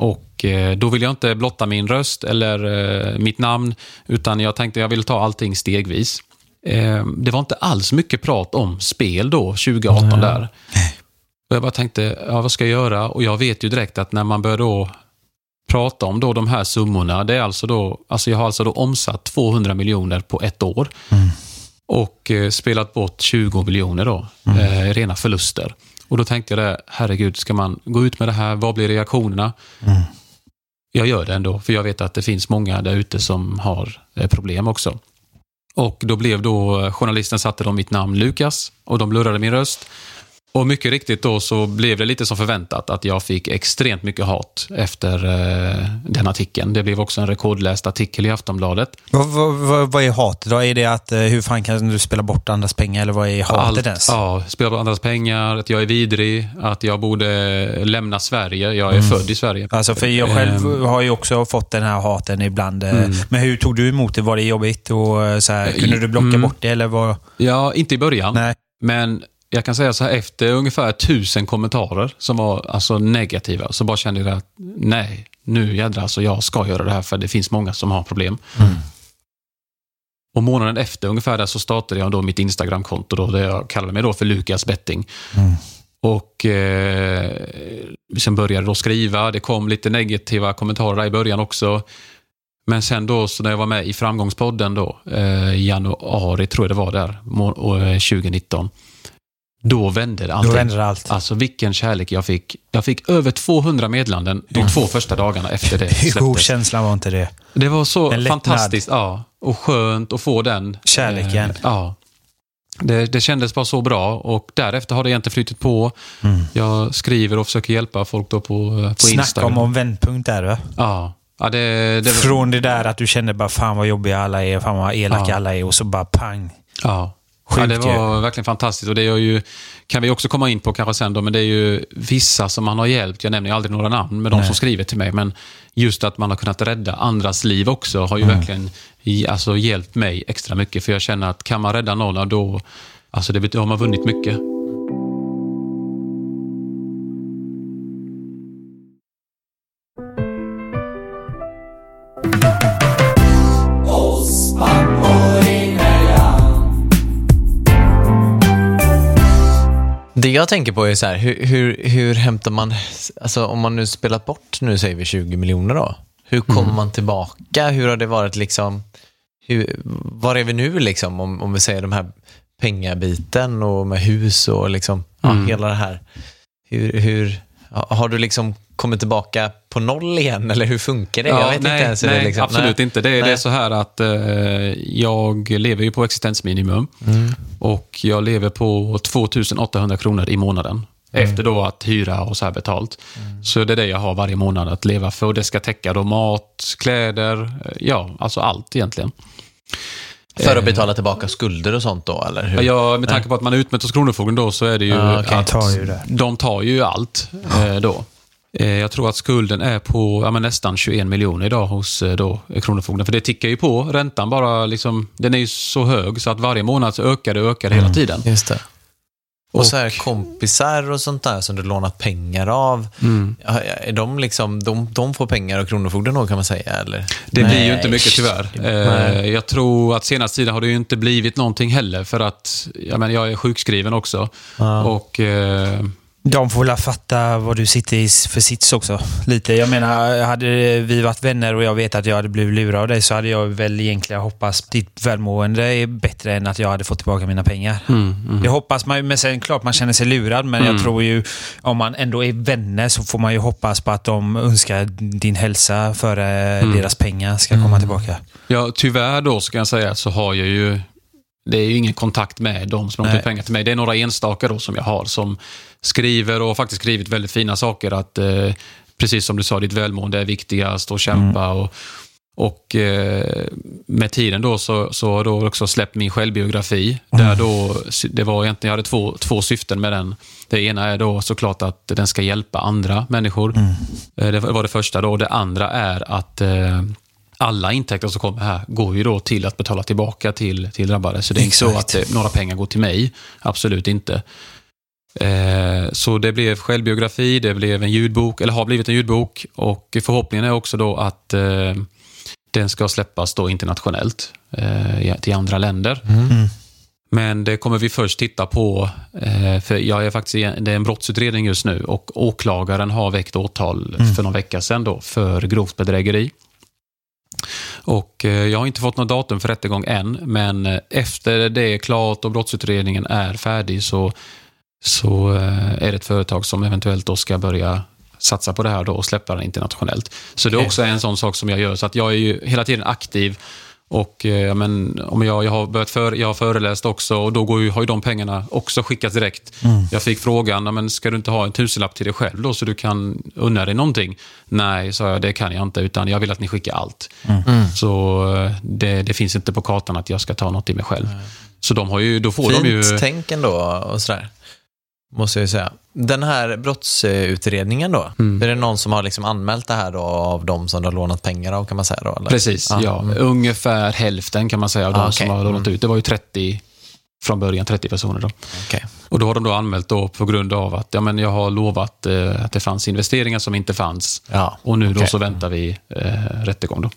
Och eh, då vill jag inte blotta min röst eller eh, mitt namn, utan jag tänkte jag vill ta allting stegvis. Eh, det var inte alls mycket prat om spel då, 2018 där. Och jag bara tänkte, ja, vad ska jag göra? Och jag vet ju direkt att när man börjar då prata om då de här summorna, det är alltså då, alltså jag har alltså då omsatt 200 miljoner på ett år. och eh, spelat bort 20 miljoner då, eh, rena förluster. Och då tänkte jag det, herregud, ska man gå ut med det här? Vad blir reaktionerna? Jag gör det ändå, för jag vet att det finns många där ute som har eh, problem också. Och då blev då, eh, journalisten satte då mitt namn Lukas och de blurrade min röst. Och mycket riktigt då så blev det lite som förväntat att jag fick extremt mycket hat efter eh, den artikeln. Det blev också en rekordläst artikel i Aftonbladet. Vad, vad, vad, är hatet då? Är det att eh, hur fan kan du spela bort andras pengar eller vad är hatet Allt, ens? ja, spela på andras pengar, att jag är vidrig, att jag borde lämna Sverige. Jag är född i Sverige. Alltså för jag själv Ehm. har ju också fått den här haten ibland. eh, Mm. Men hur tog du emot det? Var det jobbigt? Och eh, så här, kunde du blocka Mm. bort det eller vad? Ja, inte i början. Nej. Men jag kan säga så här, efter ungefär tusen kommentarer som var alltså negativa, så bara kände jag att nej, nu jädrar, alltså jag ska göra det här för det finns många som har problem. Och månaden efter ungefär där så startade jag då mitt Instagramkonto då, där jag kallade mig då för Lukas Betting. Mm. Och eh, sen började då skriva, det kom lite negativa kommentarer där i början också. Men sen då, så när jag var med i Framgångspodden då, eh, i januari tror jag det var där, må- och, eh, 2019. Då vände det Då vände allt. Alltså vilken kärlek jag fick. Jag fick över 200 meddelanden de två första dagarna efter det Hur god släpptes. känsla var inte det? Det var så fantastiskt ja, och skönt att få den. Kärleken. Eh, ja. Det, det kändes bara så bra och därefter har det egentligen flyttat på. Jag skriver och försöker hjälpa folk då på, eh, på Snacka Instagram. om en vändpunkt där va? Ja. Ja, det, det, Från det där att du kände bara fan vad jobbiga alla är, fan vad elaka Ja. alla är och så bara pang. Ja. Ja, Sjukt det ju. var verkligen fantastiskt. Och det är ju, kan vi också komma in på kanske sen då, men det är ju vissa som man har hjälpt. Jag nämner ju aldrig några namn med de Nej. som skriver till mig, men just att man har kunnat rädda andras liv också har ju Mm. verkligen alltså, hjälpt mig extra mycket. För jag känner att kan man rädda någon, då, alltså det, då har man vunnit mycket. Det jag tänker på är så här, hur, hur, hur hämtar man, alltså om man nu spelat bort, nu säger vi 20 miljoner då. Hur kommer Mm. man tillbaka? Hur har det varit liksom, hur, var är vi nu liksom? Om, om vi säger de här pengabiten och med hus och liksom, ja, Mm. hela det här. Hur, hur, ja, har du liksom kommit tillbaka på noll igen eller hur funkar det? jag vet nej, inte ens. nej, det liksom, absolut nej. inte. Det, är- det Nej. är så här att eh, jag lever ju på existensminimum Mm. och jag lever på 2800 kronor i månaden. Mm. Efter då att hyra och så här betalt. Så det är det jag har varje månad att leva för. Det ska täcka då mat, kläder, eh, ja, alltså allt egentligen. För att betala tillbaka skulder och sånt då eller? Hur? Ja, med tanke på att man är utmätt hos Kronofogden då så är det ju Ja, okej. att Tar ju det. de tar ju allt eh, då. Eh, jag tror att skulden är på ja, men nästan 21 miljoner idag hos eh, då, Kronofogden. För det tickar ju på. Räntan bara liksom, den är ju så hög så att varje månad så ökar det och ökar det hela tiden. Just det. Och, Och- så här kompisar och sånt där som du lånat pengar av. Mm. Är de liksom, de, de får pengar av Kronofogden då kan man säga eller? Det blir ju Nej. inte mycket tyvärr. Nej. Eh, jag tror att senaste tiden har det ju inte blivit någonting heller för att jag, menar, jag är sjukskriven också. Ja. Och eh, De får väl fatta vad du sitter i för sits också. Lite. Jag menar, hade vi varit vänner och jag vet att jag hade blivit lurad av dig så hade jag väl egentligen hoppats ditt välmående är bättre än att jag hade fått tillbaka mina pengar. mm, mm. Det hoppas man ju, men sen klart man känner sig lurad. Men jag tror ju, om man ändå är vänner så får man ju hoppas på att de önskar din hälsa före deras pengar ska komma tillbaka. Ja, tyvärr då ska jag säga så har jag ju det är ju ingen kontakt med dem som ut pengar till mig. Det är några enstaka då som jag har som skriver och har faktiskt skrivit väldigt fina saker. Att eh, Precis som du sa, ditt välmående är viktigast och kämpa. Och, och eh, med tiden då så, så har jag då också släppt min självbiografi. Där då, det var egentligen, jag hade två, två syften med den. Det ena är då såklart att den ska hjälpa andra människor. Eh, Det var det första. Då. Det andra är att eh, alla intäkter som kommer här går ju då till att betala tillbaka till, till drabbade. Så det är inte så Exakt. att eh, några pengar går till mig. Absolut inte. Eh, Så det blev självbiografi, det blev en ljudbok, eller har blivit en ljudbok. Och förhoppningen är också då att eh, den ska släppas då internationellt eh, till andra länder. Men det kommer vi först titta på, eh, för jag är faktiskt, i- det är en brottsutredning just nu och åklagaren har väckt åtal för någon vecka sedan då för grovt bedrägeri. Och eh, jag har inte fått något datum för rättegång än, men eh, efter det är klart och brottsutredningen är färdig så, så eh, är det ett företag som eventuellt då ska börja satsa på det här då och släppa det internationellt. Så det är också en sån sak som jag gör. Så att jag är ju hela tiden aktiv. Och eh, men, om jag, jag har börjat för, jag har föreläst också och då går ju, har ju de pengarna också skickats direkt. Jag fick frågan, "Ja, men ska du inte ha en tusenlapp till dig själv då så du kan unna dig någonting? Nej, sa jag, det kan jag inte utan jag vill att ni skickar allt. Så eh, det, det finns inte på kartan att jag ska ta något till mig själv. Så de har ju, då får Fint de ju... tänk ändå och sådär. Måste jag säga. Den här brottsutredningen då, Mm. är det någon som har liksom anmält det här då av de som har lånat pengar av kan man säga då? Eller? Precis, ja. Ungefär hälften kan man säga av de Ah, som har lånat ut. Det var ju 30 från början, 30 personer. Då. Okej. Och då har de då anmält då på grund av att ja, men jag har lovat eh, att det fanns investeringar som inte fanns. Ja, Och nu då okej. så väntar vi eh, rättegång. Då.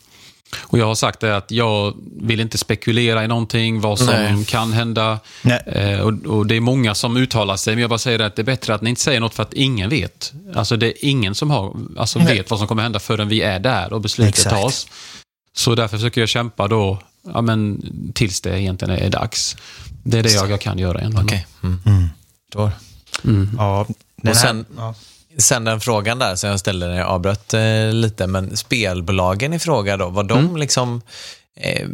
Och jag har sagt det att jag vill inte spekulera i någonting, vad som Nej. kan hända. Nej. Eh, och, och Det är många som uttalar sig, men jag bara säger att det är bättre att ni inte säger något för att ingen vet. Alltså det är ingen som har, alltså Nej. vet vad som kommer hända förrän vi är där och beslutet Exakt. tas. Så därför försöker jag kämpa då, ja, men, tills det egentligen är dags. Det är det jag, jag kan göra. Okej. Mm. Förstår. Mm. Ja, Och sen- här, ja. Sen den frågan där som jag ställde när jag avbröt eh, lite, men spelbolagen i fråga då, var de Mm. liksom eh,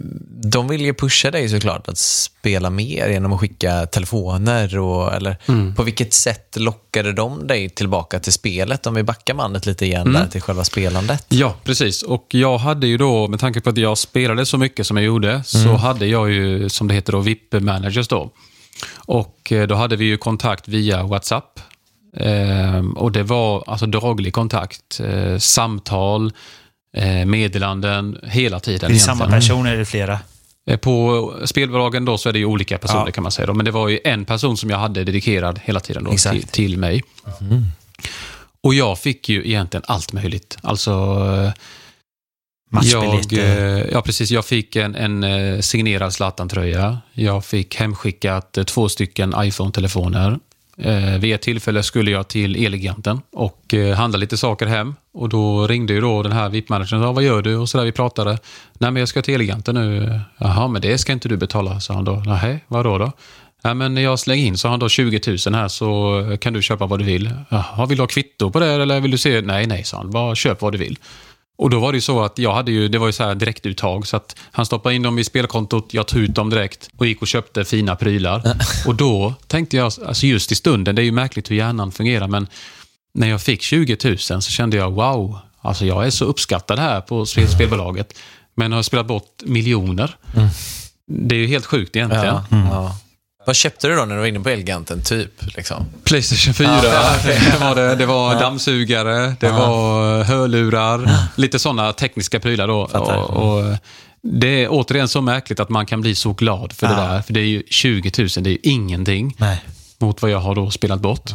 de vill ju pusha dig såklart att spela mer genom att skicka telefoner och, eller Mm. på vilket sätt lockade de dig tillbaka till spelet? Om vi backar bandet lite igen Mm. där till själva spelandet. Ja, precis. Och jag hade ju då, med tanke på att jag spelade så mycket som jag gjorde, så Mm. hade jag ju, som det heter då, VIP-managers då. Och eh, då hade vi ju kontakt via WhatsApp. Ehm, och det var alltså daglig kontakt. Eh, samtal, eh, meddelanden, hela tiden. Är det samma egentligen. person eller är flera? Eh, På spelbolagen då så är det ju olika personer Ja. kan man säga. Då. Men det var ju en person som jag hade dedikerad hela tiden då, till, till mig. Och jag fick ju egentligen allt möjligt. Alltså... jag, ja, precis. Jag fick en, en signerad Zlatan-tröja. Jag fick hemskickat två stycken iPhone-telefoner. Eh, vid ett tillfälle skulle jag till Elgiganten och eh, handla lite saker hem. Och Då ringde ju då den här VIP-managern och sa, vad gör du? Och så där vi pratade. Nej, men jag ska till Elgiganten nu. Jaha, men det ska inte du betala, sa han då. Nej, vadå då? Nej, men jag slänger in, sa han då, 20 000 här så kan du köpa vad du vill. Jaha, vill du ha kvitto på det eller vill du se? Nej, nej, sa han. Bara köp vad du vill. Och då var det ju så att jag hade ju, det var ju så här direktuttag så att han stoppade in dem i spelkontot, jag tog ut dem direkt och gick och köpte fina prylar. och då tänkte jag, alltså just i stunden, det är ju märkligt hur hjärnan fungerar, men när jag fick 20 000 så kände jag wow, alltså jag är så uppskattad här på spel, spelbolaget, men har spelat bort miljoner. Det är ju helt sjukt egentligen. Ja, ja. Vad köpte du då när du var inne på Elganten, typ? Liksom? Playstation 4, det var, det, det var dammsugare, det var hörlurar, lite sådana tekniska prylar då. Och, och det är återigen så märkligt att man kan bli så glad för det där. För det är ju 20 000, det är ju ingenting Nej. mot vad jag har då spelat bort.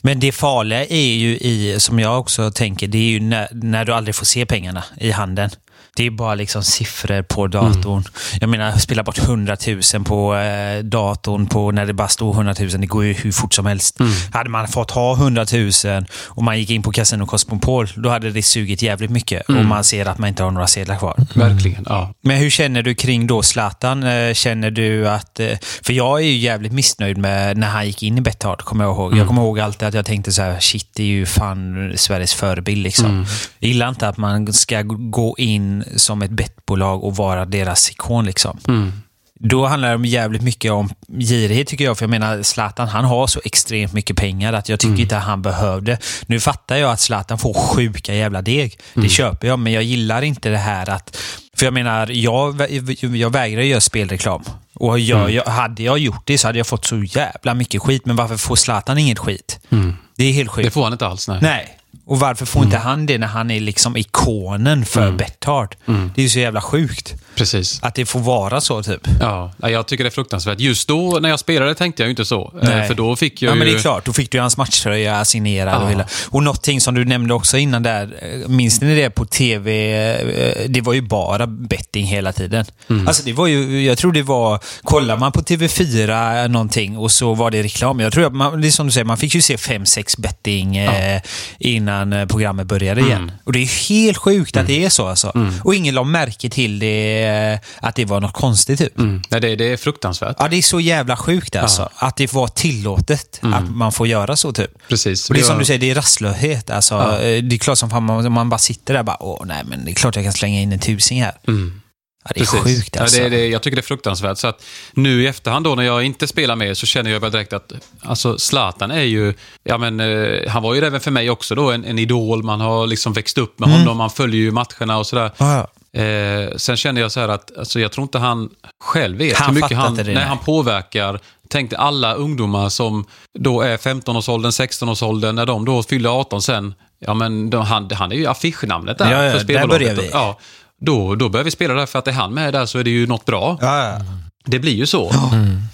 Men det farliga är ju i, som jag också tänker, det är ju när, när du aldrig får se pengarna i handen. Det är bara liksom siffror på datorn. Jag menar, spela bort 100 000 på eh, datorn på, när det bara står 100 000. Det går ju hur fort som helst. Hade man fått ha 100 000 och man gick in på Casino Cosmopol, då hade det sugit jävligt mycket. Och man ser att man inte har några sedlar kvar. Verkligen, ja. Men hur känner du kring då Zlatan? Eh, Känner du att... eh, För jag är ju jävligt missnöjd med när han gick in i Betthard, kommer jag ihåg. Jag kommer ihåg alltid att jag tänkte så här, shit, det är ju fan Sveriges förebild liksom. Jag gillar inte att man ska gå in som ett bettbolag och vara deras ikon liksom. Mm. Då handlar det jävligt mycket om girighet tycker jag. För jag menar, Zlatan han har så extremt mycket pengar att jag tycker inte att han behövde. Nu fattar jag att Zlatan får sjuka jävla deg. Det köper jag, men jag gillar inte det här att... För jag menar, jag, jag vägrar göra spelreklam. Och jag, jag, hade jag gjort det så hade jag fått så jävla mycket skit. Men varför får Zlatan inget skit? Det är helt sjukt. Det får han inte alls, nej. Nej. Och varför får inte han det när han är liksom ikonen för Betthard? Det är ju så jävla sjukt. Precis. Att det får vara så typ. Ja, jag tycker det är fruktansvärt. Just då när jag spelade tänkte jag ju inte så. Eh, Nej. För då fick jag ja, ju... men det är klart. Då fick du hans matchtröja signerad. Ja. Och, hela. och någonting som du nämnde också innan där. eh, Minns ni det på tv? eh, Det var ju bara betting hela tiden. Mm. Alltså det var ju, jag tror det var, kollar man på TV4 någonting och så var det reklam. Jag tror att man, det är som du säger, man fick ju se fem sex betting eh, innan innan eh, programmet började igen. Mm. Och det är helt sjukt att det är så alltså. Och ingen la märke till det, eh, att det var något konstigt typ. Mm. Nej, det, det är fruktansvärt. Ja, det är så jävla sjukt alltså. Att det var tillåtet Mm. att man får göra så typ. Precis. Och det är som du säger, det är rastlöshet. Alltså, Ja. eh, Det är klart som fan man, man bara sitter där och bara, åh nej men det är klart jag kan slänga in en tusing här. Mm. Ja, det är Precis. sjukt alltså. Ja, det, det, jag tycker det är fruktansvärt. Så att nu i efterhand då när jag inte spelar med så känner jag bara direkt att alltså Zlatan är ju, ja men eh, han var ju även för mig också då en, en idol. Man har liksom växt upp med honom, man följer ju matcherna och sådär. Ja. Eh, sen känner jag så här att alltså, jag tror inte han själv vet Han hur mycket han, nej, han påverkar. Tänk dig alla ungdomar som då är 15-årsåldern, 16-årsåldern, när de då fyller 18 sen. Ja, men de, han, han är ju affischnamnet där Ja, ja, för där börjar vi. Ja, då, då börjar vi spela där för att är han med där så är det ju något bra. Ja, ja. Det blir ju så.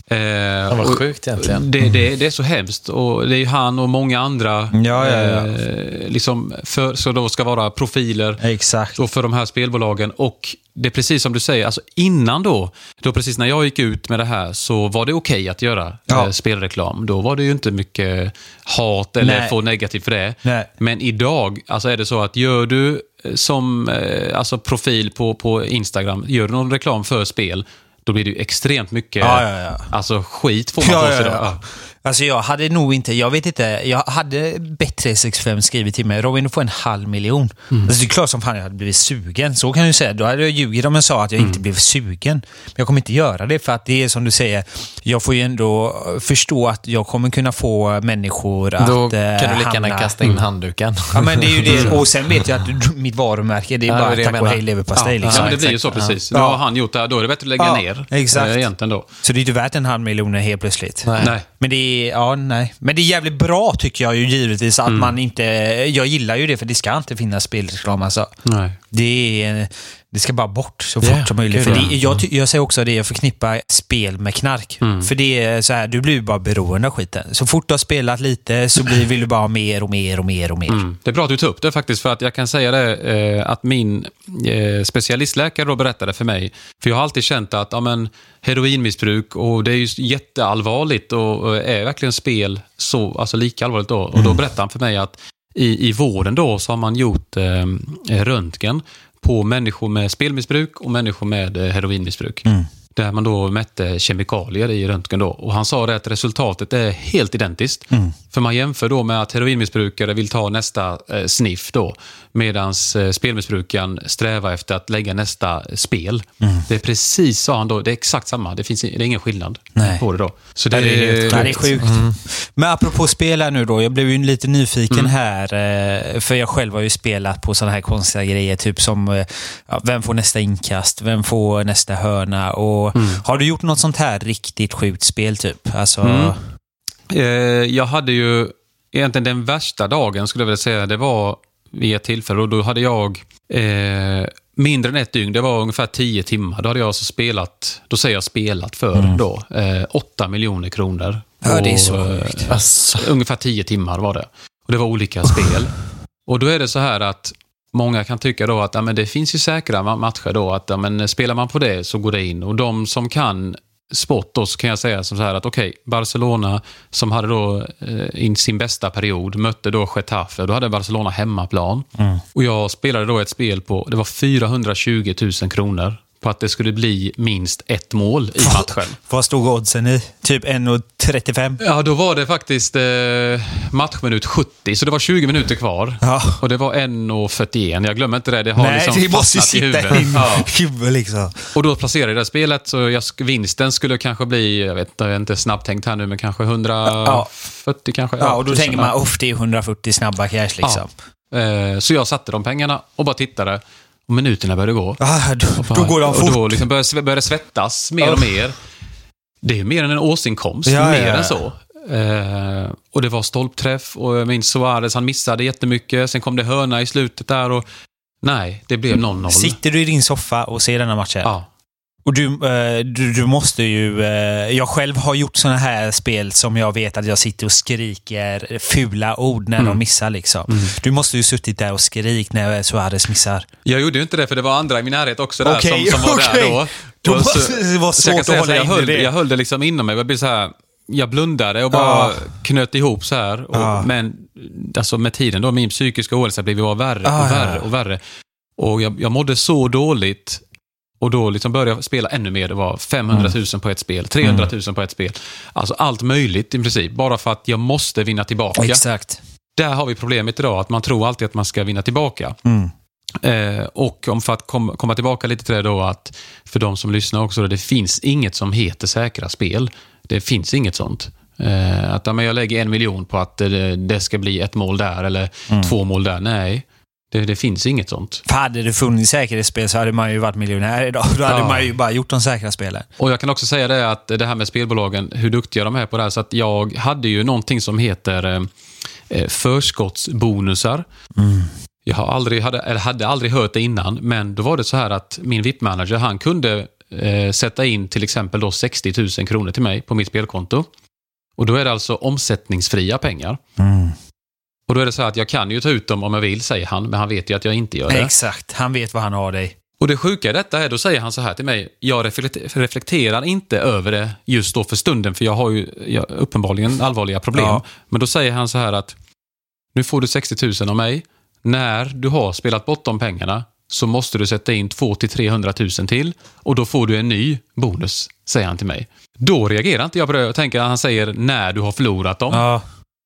Eh, Ja, vad och sjukt egentligen. Det, det, det är så hemskt och det är ju han och många andra Ja, ja, ja. Eh, liksom för, så då ska vara profiler Exakt. då för de här spelbolagen. Och det är precis som du säger, alltså innan då, då precis när jag gick ut med det här så var det okej att göra Ja. eh, spelreklam. Då var det ju inte mycket hat eller Nej. få negativt för det. Nej. Men idag alltså är det så att gör du eh, som eh, alltså profil på, på Instagram, gör du någon reklam för spel, då blir det ju extremt mycket Ja, ja, ja. Alltså skit får man Ja, på sig ja. Ja. Alltså jag hade nog inte, jag vet inte, jag hade bättre 65 skrivit till mig. Robin, du får en halv miljon. Mm. Alltså det är klart som fan jag hade blivit sugen. Så kan ju säga. Då hade jag ljugit om jag sa att jag Mm. inte blev sugen. Men jag kommer inte göra det för att det är som du säger, jag får ju ändå förstå att jag kommer kunna få människor att Då kan eh, du lika gärna kasta in handduken. Ja men det är ju det. Och sen vet jag att mitt varumärke, det är Ja, det bara är det tack och hej leverpastej. Ja, liksom. men det blir ju så precis. Ja. Då har han gjort det här, då är det bättre att lägga Ja, ner. exakt. eh, Egentligen då. Så det är inte värt en halv miljon helt plötsligt. Nej. Nej. Men det är, ja, nej. Men det är jävligt bra tycker jag ju givetvis att man inte... Jag gillar ju det för det ska inte finnas spelreklam alltså. Nej. Det, är, det ska bara bort så fort som möjligt. För det, jag, jag säger också det, jag förknippar spel med knark. För det är så här, du blir bara beroende av skiten. Så fort du har spelat lite så blir, vill du bara ha mer och mer och mer och mer. Mm. Det är bra att du tar upp det faktiskt, för att jag kan säga det eh, att min eh, specialistläkare då berättade för mig, för jag har alltid känt att ja, men, heroinmissbruk, och det är ju jätteallvarligt och, och är verkligen spel så, alltså lika allvarligt då? Och då berättade han för mig att i, i vården då så har man gjort eh, röntgen på människor med spelmissbruk och människor med eh, heroinmissbruk. heroinmissbruk. Där man då mätte kemikalier i röntgen då. Och han sa det att resultatet är helt identiskt. För man jämför då med att heroinmissbrukare vill ta nästa eh, sniff då. Medan eh, spelmissbrukaren strävar efter att lägga nästa spel. Det är precis, sa han då, det är exakt samma. Det, finns, det är ingen skillnad Nej. på det då. Så det, det, är, det är sjukt. Men apropå spel här nu då. Jag blev ju lite nyfiken här. eh, För jag själv har ju spelat på sådana här konstiga grejer. Typ som eh, ja, vem får nästa inkast? Vem får nästa hörna? Och Har du gjort något sånt här riktigt sjukt spel typ? Alltså, Eh, jag hade ju egentligen den värsta dagen skulle jag vilja säga. Det var vid ett tillfälle och då hade jag eh, mindre än ett dygn. Det var ungefär tio timmar. Då hade jag alltså spelat, då säger jag spelat för då, eh, 8 miljoner kronor. Ja, det är så Och, eh, sjukt. Alltså. Ungefär tio timmar var det. Och det var olika spel. Och då är det så här att många kan tycka då att ja, men det finns ju säkra ma- matcher då. Att ja, men spelar man på det så går det in. Och de som kan sport då så kan jag säga som så här att okej, Barcelona som hade då eh, in sin bästa period mötte då Getafe. Då hade Barcelona hemmaplan. Och jag spelade då ett spel på, det var 420 000 kronor på att det skulle bli minst ett mål i matchen. Vad stod oddsen i? Typ 1,35? Ja, då var det faktiskt eh, matchminut 70, så det var 20 minuter kvar. Ja. Och det var 1.41. Jag glömmer inte det. Det har Nej, liksom det måste ju fastnat i sitta huvudet. i Ja. huvudet liksom. Och då placerade jag det spelet, så jag, vinsten skulle kanske bli, jag vet inte, jag är inte snabbtänkt här nu, men kanske 140 kanske. Ja, och då tänker man, uff, det är 140 snabba cash liksom. Eh, så jag satte de pengarna och bara tittade. Och minuterna började gå. Ah, då, Och då går Och fort. då liksom började, började svettas mer och mer. Det är mer än en årsinkomst, Ja, mer ja. än så. Eh, och det var stolpträff och jag minns Suarez, han missade jättemycket. Sen kom det hörna i slutet där och nej, det blev 0-0. Sitter du i din soffa och ser denna matchen? Ja. Och du, eh, du, du måste ju... eh, Jag själv har gjort såna här spel som jag vet att jag sitter och skriker fula ord när de missar. liksom. Du måste ju suttit där och skrik när Suarez missar. Jag gjorde ju inte det för det var andra i min närhet också där Okej, som, som var okej. där då. Då måste det vara jag svårt att hålla jag höll, det. Jag höll det liksom inom mig. Jag blev så här, jag blundade och bara Ja. knöt ihop så här. Och, Ja. Men alltså med tiden då, min psykiska ohälsa blev bara värre och ja, värre och värre. Och jag, jag mådde så dåligt. Och då liksom började jag spela ännu mer. Det var 500 000 på ett spel, 300 000 på ett spel. Alltså allt möjligt i princip. Bara för att jag måste vinna tillbaka. Exakt. Där har vi problemet idag, att man tror alltid att man ska vinna tillbaka. Mm. Eh, och om för att kom, komma tillbaka lite till det då, att för de som lyssnar också, det finns inget som heter säkra spel. Det finns inget sånt. Eh, att men jag lägger en miljon på att det, det ska bli ett mål där eller två mål där. Nej, det, det finns inget sånt. För hade det funnits säkerhetsspel så hade man ju varit miljonär idag. Då hade Ja. man ju bara gjort de säkra spelen. Och jag kan också säga det att det här med spelbolagen, hur duktiga de är på det här. Så att jag hade ju någonting som heter eh, eh, förskottsbonusar. Jag har aldrig, hade, eller hade aldrig hört det innan, men då var det så här att min VIP-manager, han kunde eh, sätta in till exempel då 60 000 kronor till mig på mitt spelkonto. Och då är det alltså omsättningsfria pengar. Och då är det så här att jag kan ju ta ut dem om jag vill, säger han, men han vet ju att jag inte gör det. Exakt. Han vet vad han har dig. Och det sjuka i detta är, då säger han så här till mig, jag reflekte- reflekterar inte över det just då för stunden, för jag har ju jag, uppenbarligen allvarliga problem. Ja. Men då säger han så här att, nu får du 60 000 av mig. När du har spelat bort de pengarna så måste du sätta in 200 till 300 000 till och då får du en ny bonus, säger han till mig. Då reagerar inte jag på det. Jag tänker att han säger när du har förlorat dem. Ja.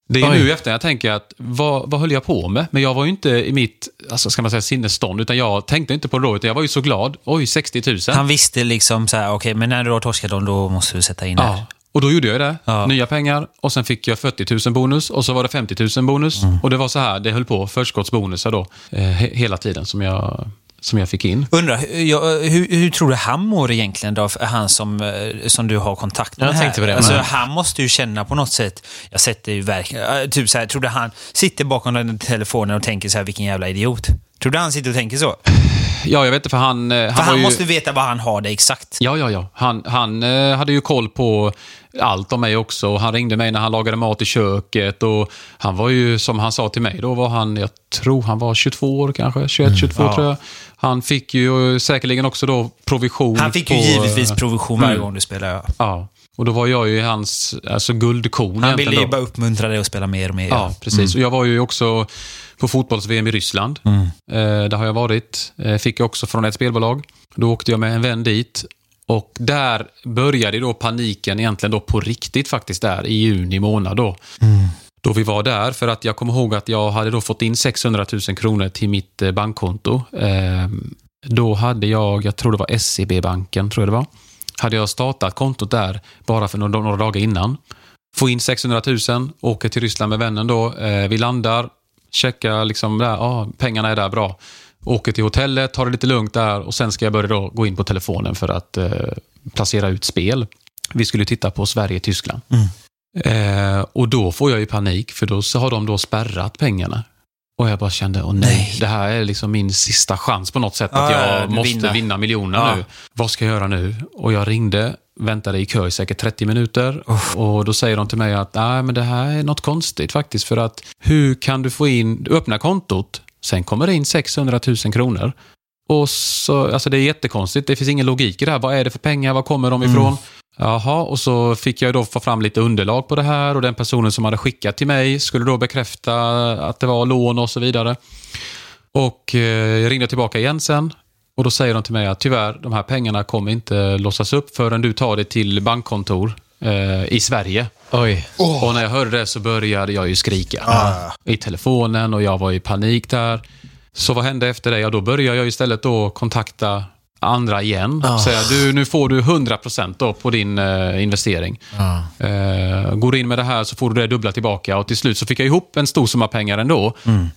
Det är Oj. nu efter jag tänker att vad, vad höll jag på med? Men jag var ju inte i mitt alltså ska man säga, sinnesstånd, utan jag tänkte inte på det då, utan jag var ju så glad. Oj, 60 000. Han visste liksom så här, okej, men när du har torskat dem, då måste du sätta in det. ja. Och då gjorde jag det. Ja. Nya pengar och sen fick jag 40 000 bonus och så var det 50 000 bonus. Mm. Och det var så här, det höll på, förskottsbonusar då, eh, he- hela tiden som jag, som jag fick in. Undrar, hur, jag- hur, hur tror du han mår egentligen då? Han som, eh, som du har kontakt med Jag här. tänkte på det Alltså, han måste ju känna på något sätt, jag sätter ju verkligen, typ så här, tror du han sitter bakom den telefonen och tänker så här, vilken jävla idiot? Tror du han sitter och tänker så? Ja, jag vet inte, för han... eh, För han ju... måste veta vad han har det exakt. Ja, ja, ja. Han, han eh, hade ju koll på allt om mig också. Och Han ringde mig när han lagade mat i köket. Och han var ju, som han sa till mig, då var han, jag tror han var 22 år kanske. 21, 22 ja. tror jag. Han fick ju säkerligen också då provision. Han fick ju på, givetvis eh, provision varje mm. gång du spelar. Ja. Ja, och då var jag ju hans alltså, guldkorn Han ville ju bara uppmuntra dig att spela mer och mer. Ja, precis. Och jag var ju också på fotbolls-VM i Ryssland. Eh, där har jag varit. Eh, fick jag också från ett spelbolag. Då åkte jag med en vän dit. Och där började då paniken egentligen då på riktigt faktiskt där i juni månad då. Då vi var där för att jag kommer ihåg att jag hade då fått in 600 000 kronor till mitt eh, bankkonto. Eh, då hade jag, jag tror det var SEB-banken, tror jag det var. Hade jag startat kontot där bara för några, några dagar innan. Få in 600 000, åker till Ryssland med vännen då. Eh, vi landar, checkar liksom där, ah, pengarna är där, bra. Åker till hotellet, tar det lite lugnt där och sen ska jag börja då gå in på telefonen för att eh, placera ut spel. Vi skulle titta på Sverige-Tyskland. Eh, och då får jag ju panik för då så har de då spärrat pengarna. Och jag bara kände, åh nej, Nej. det här är liksom min sista chans på något sätt att Ja, jag ja, måste vinna. vinna, miljoner Ja. nu. Vad ska jag göra nu? Och jag ringde, väntade i kö i säkert 30 minuter och då säger de till mig att nej, men det här är något konstigt faktiskt för att hur kan du få in, du öppnar kontot, sen kommer det in 600 000 kronor. Och så, alltså det är jättekonstigt, det finns ingen logik i det här. Vad är det för pengar? Var kommer de ifrån? Jaha, och så fick jag då få fram lite underlag på det här och den personen som hade skickat till mig skulle då bekräfta att det var lån och så vidare. Och eh, jag ringde tillbaka igen sen och då säger de till mig att tyvärr, de här pengarna kommer inte låsas upp förrän du tar det till bankkontor eh, i Sverige. Oj. Och när jag hörde det så började jag ju skrika i telefonen och jag var i panik där. Så vad hände efter det? Ja, då började jag istället då kontakta andra igen. Ah. Säga, du, nu får du 100% då på din eh, investering. Eh, går du in med det här så får du det dubbla tillbaka. Och till slut så fick jag ihop en stor summa pengar ändå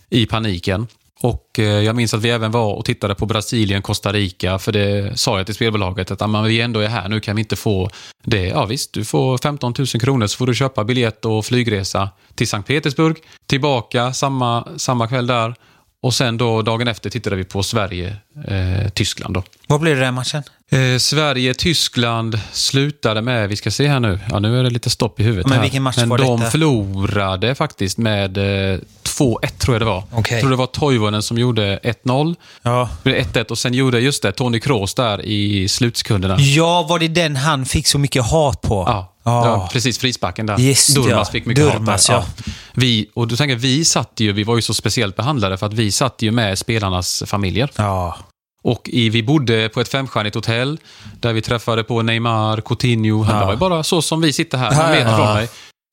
i paniken. Och eh, jag minns att vi även var och tittade på Brasilien, Costa Rica, för det sa jag till spelbolaget att ah, men vi ändå är här, nu kan vi inte få det. Ja visst, du får 15 000 kronor så får du köpa biljett och flygresa till Sankt Petersburg, tillbaka samma, samma kväll där. Och sen då dagen efter tittade vi på Sverige, eh, Tyskland då. Vad blev det den matchen? Eh, Sverige-Tyskland slutade med, vi ska se här nu, ja nu är det lite stopp i huvudet Men här. vilken match Men var de detta? förlorade faktiskt med eh, 2-1 tror jag det var. Okej. Jag tror det var Toivonen som gjorde 1-0. Ja. Det blev 1-1 och sen gjorde, just det, Tony Kroos där i slutsekunderna. Ja, var det den han fick så mycket hat på? Ja. Ja. Ja, precis, frisparken där. Just Durmas ja. fick mycket Durmas, hat ja. Vi, och du tänker, vi satt ju, vi var ju så speciellt behandlade för att vi satt ju med spelarnas familjer. Ja. Och i, vi bodde på ett femstjärnigt hotell där vi träffade på Neymar, Coutinho. Han Ja. var ju bara så som vi sitter här, en Ja, meter ja. från mig.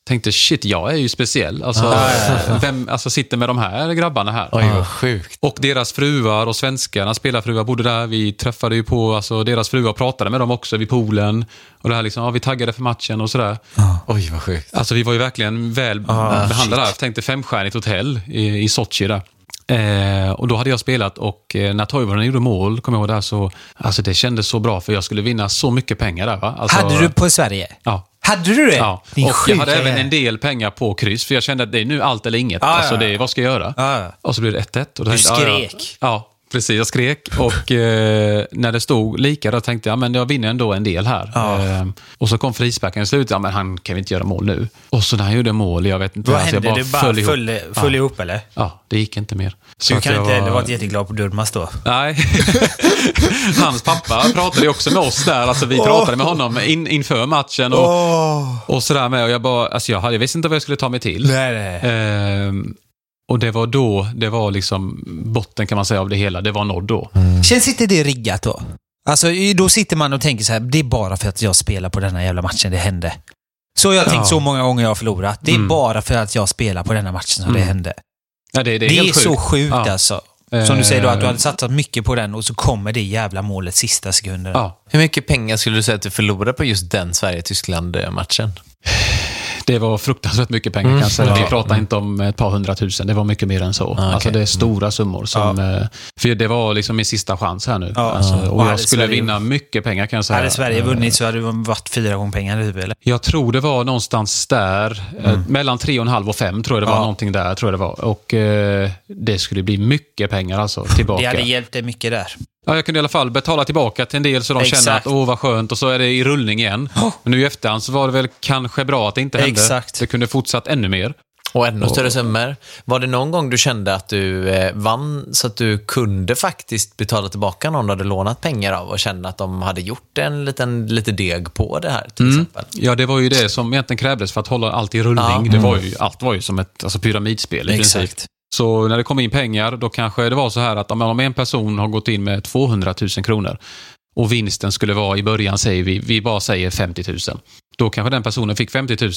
Tänkte shit, jag är ju speciell. Alltså, Ja, ja, vem alltså, sitter med de här grabbarna här? Oj, vad sjukt. Och deras fruar och svenskarna spelarfruar bodde där. Vi träffade ju på alltså, deras fruar och pratade med dem också vid poolen. Och det här liksom, ja, vi taggade för matchen och sådär. Oj, vad sjukt. Alltså vi var ju verkligen väl Ah, behandlade där. Jag tänkte femstjärnigt hotell i, i Sochi där. Eh, och då hade jag spelat och eh, när Toivonen gjorde mål, kommer jag ihåg där, så alltså det kändes så bra för jag skulle vinna så mycket pengar där. Va? Alltså, Hade du på Sverige? Ja. Hade du det? Ja, Din och jag hade även en del pengar på kryss, för jag kände att det är nu allt eller inget. Ja, alltså, det vad ska jag göra? Ja. Och så blev det 1-1. och då Du jag, ja, ja. Precis. Jag skrek och eh, när det stod lika då tänkte jag men jag vinner ändå en del här. Ja. Eh, och så kom frisparken i slutet. Ja, men han kan väl inte göra mål nu. Och så när han gjorde mål, jag vet inte. Vad alltså, jag hände? Du bara föll ihop. föll, föll ja. ihop eller? Ja, det gick inte mer. Så Du kan inte var- varit jätteglad på Durmas då? Nej. Hans pappa pratade också med oss där. Alltså, vi pratade med honom in, inför matchen och, och sådär med. Och jag, bara, alltså, jag, hade, jag visste inte vad jag skulle ta mig till. Nej, nej. Ehm, och det var då, det var liksom botten kan man säga av det hela. Det var nådd då. Känns inte det riggat då? Alltså, då sitter man och tänker så här, det är bara för att jag spelar på denna jävla matchen det hände. Så har jag tänkt Ja. så många gånger jag har förlorat. Det är Mm. bara för att jag spelar på denna matchen som det Mm. hände. Ja, det, det Det är är, helt så sjukt. sjukt Ja. alltså. Som du säger då, att du Eh, hade satsat mycket på den och så kommer det jävla målet sista sekunden. Ja, Hur mycket pengar skulle du säga att du förlorade på just den Sverige-Tyskland-matchen? Det var fruktansvärt mycket pengar Mm. kanske. Vi Ja. pratar inte om ett par hundratusen, det var mycket mer än så. okej. Alltså det är stora summor. Som, eh, För det var liksom min sista chans här nu. Ja. Alltså, Och och jag skulle Sverige- vinna mycket pengar kan jag säga. Hade Sverige Eh, vunnit så hade det varit fyra gånger pengar typ, eller? Jag tror det var någonstans där, eh, mellan tre och en halv och fem tror jag det var. Mm. Ja. Någonting där tror jag det var. Och eh, det skulle bli mycket pengar alltså tillbaka. Det hade hjälpt dig mycket där. Ja, jag kunde i alla fall betala tillbaka till en del så de känner Exakt. att åh vad skönt och så är det i rullning igen. Men nu i efterhand så var det väl kanske bra att det inte hände. Exakt. Det kunde fortsatt ännu mer. Och ännu större summor. Var det någon gång du kände att du eh, vann så att du kunde faktiskt betala tillbaka någon du hade lånat pengar av och kände att de hade gjort en liten lite deg på det här till exempel? Ja, det var ju det som egentligen krävdes för att hålla allt i rullning. Ja. Det var ju, allt var ju som ett alltså, pyramidspel i princip. Så när det kom in pengar, då kanske det var så här att om- om en person har gått in med 200 000 kronor och vinsten skulle vara i början, säger vi, vi bara säger 50 000. Då kanske den personen fick 50 000.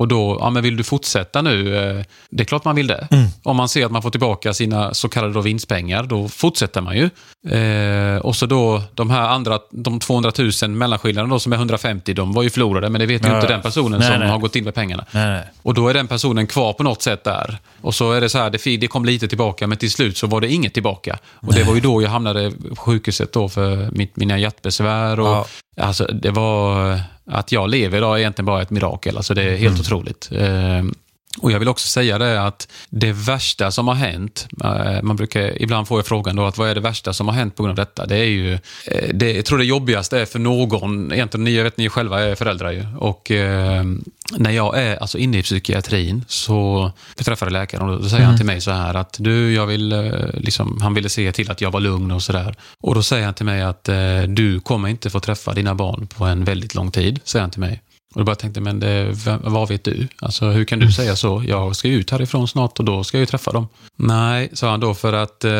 Och då, ja men vill du fortsätta nu? Eh, Det är klart man vill det. Om man ser att man får tillbaka sina så kallade då vinstpengar, då fortsätter man ju. Eh, och så då de här andra, de 200 000 mellanskillnaden då som är 150, de var ju förlorade, men det vet ju Ja, inte den personen Nej, som nej. har gått in med pengarna. Nej, nej. Och då är den personen kvar på något sätt där. Och så är det så här, det, det kom lite tillbaka, men till slut så var det inget tillbaka. Och det var ju då jag hamnade på sjukhuset då för mitt, mina hjärtbesvär. Och, Ja. Alltså, det var, att jag lever idag är egentligen bara ett mirakel. Alltså, det är helt Mm. otroligt. Och jag vill också säga det att det värsta som har hänt, eh, man brukar ibland få frågan då att vad är det värsta som har hänt på grund av detta? Det är ju, eh, det, jag tror det jobbigaste är för någon, egentligen ni, jag vet ni själva är föräldrar ju, och eh, när jag är alltså inne i psykiatrin så jag träffade läkaren och då säger han till mig så här att du, jag vill, eh, liksom, han ville se till att jag var lugn och sådär. Och då säger han till mig att eh, du kommer inte få träffa dina barn på en väldigt lång tid, säger han till mig. Och då bara tänkte men det, vad vet du? Alltså hur kan du säga så? Jag ska ju ut härifrån snart och då ska jag ju träffa dem. Nej, sa han då, för att, eh,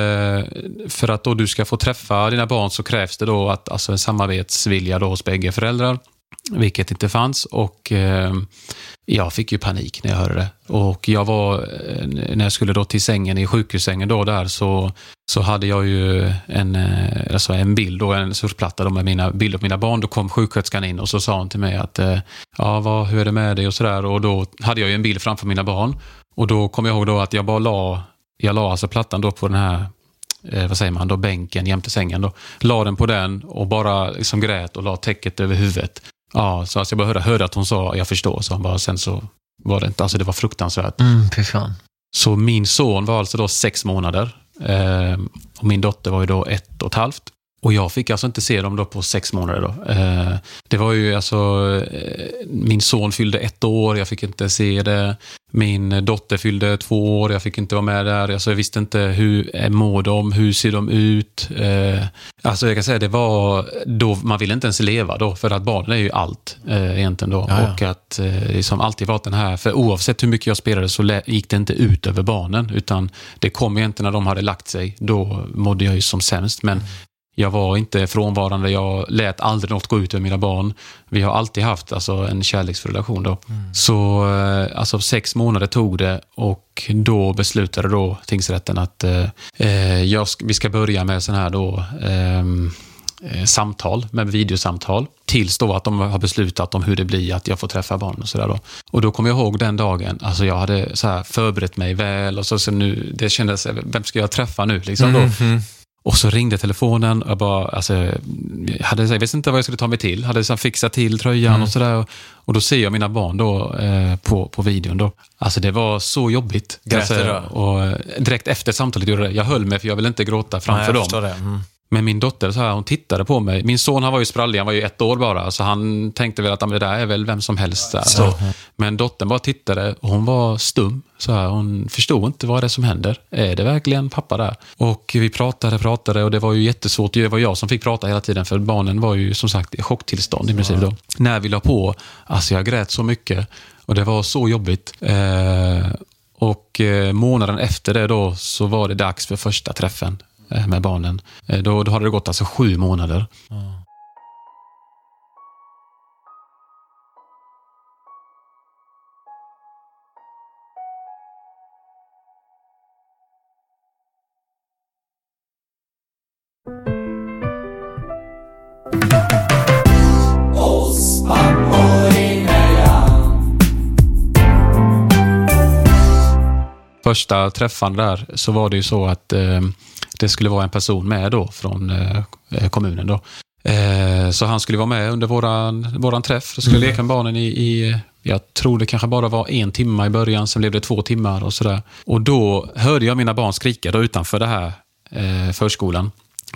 för att då du ska få träffa dina barn så krävs det då att, alltså en samarbetsvilja då hos bägge föräldrar. Vilket inte fanns och eh, jag fick ju panik när jag hörde det. Och jag var, eh, när jag skulle då till sängen i sjukhussängen då där så, så hade jag ju en, eh, alltså en bild och en surfplatta då med mina bilder på mina barn. Då kom sjuksköterskan in och så sa hon till mig att eh, ja, vad, hur är det med dig och sådär. Och då hade jag ju en bild framför mina barn. Och då kom jag ihåg då att jag bara la, jag la alltså plattan då på den här eh, vad säger man, då, bänken jämte sängen. Då. La den på den och bara liksom grät och la täcket över huvudet. Ja, så alltså jag bara hörde, hörde att hon sa jag förstår, så bara, sen så var det inte, alltså det var fruktansvärt. Mm, fy fan. Så min son var alltså då sex månader eh, och min dotter var ju då ett och ett halvt. Och jag fick alltså inte se dem då på sex månader. Då. Eh, det var ju alltså, eh, min son fyllde ett år, jag fick inte se det. Min dotter fyllde två år, jag fick inte vara med där. Alltså jag visste inte hur eh, mår de, hur ser de ut? Eh, alltså jag kan säga det var då, man vill inte ens leva då, för att barnen är ju allt eh, egentligen då. Ja, ja. Och att eh, det som alltid varit den här, för oavsett hur mycket jag spelade så gick det inte ut över barnen, utan det kom egentligen när de hade lagt sig. Då mådde jag ju som sämst, men jag var inte frånvarande, jag lät aldrig något gå ut över mina barn. Vi har alltid haft alltså, en kärleksfull relation. Då. Så eh, alltså, sex månader tog det och då beslutade då tingsrätten att eh, eh, jag, vi ska börja med sån här då, ehm, eh, samtal, med videosamtal. Tills då att de har beslutat om hur det blir att jag får träffa barn och sådär då. Och då kommer jag ihåg den dagen, alltså jag hade så här förberett mig väl och så, så nu, det kändes, vem ska jag träffa nu liksom då? Och så ringde telefonen och jag bara, alltså, jag, hade, jag visste inte vad jag skulle ta mig till. Hade så här fixat till tröjan och sådär. Och, och då ser jag mina barn då eh, på, på videon. Då. Alltså det var så jobbigt. Grät då? Och eh, direkt efter samtalet gjorde jag det. Jag höll mig för jag ville inte gråta framför Nej, jag dem. Mm. Men min dotter så här, hon tittade på mig. Min son han var ju sprallig, han var ju ett år bara. Så han tänkte väl att "Ja, men det där är väl vem som helst. Här. Så, men dottern bara tittade och hon var stum. Så här, hon förstod inte vad det är som händer. Är det verkligen pappa där? Och vi pratade, pratade och det var ju jättesvårt. Det var jag som fick prata hela tiden för barnen var ju som sagt i chocktillstånd i princip. Då. När vi la på, alltså jag grät så mycket. Och det var så jobbigt. Eh, och eh, månaden efter det då så var det dags för första träffen Eh, med barnen. Eh, då, då hade det gått alltså sju månader. Första träffan där så var det ju så att eh, det skulle vara en person med då från eh, kommunen. Då. Eh, så han skulle vara med under våran, våran träff. Då skulle jag leka med barnen i, i, jag tror det kanske bara var en timme i början, sen blev det två timmar och sådär. Och då hörde jag mina barn skrika då utanför det här eh, förskolan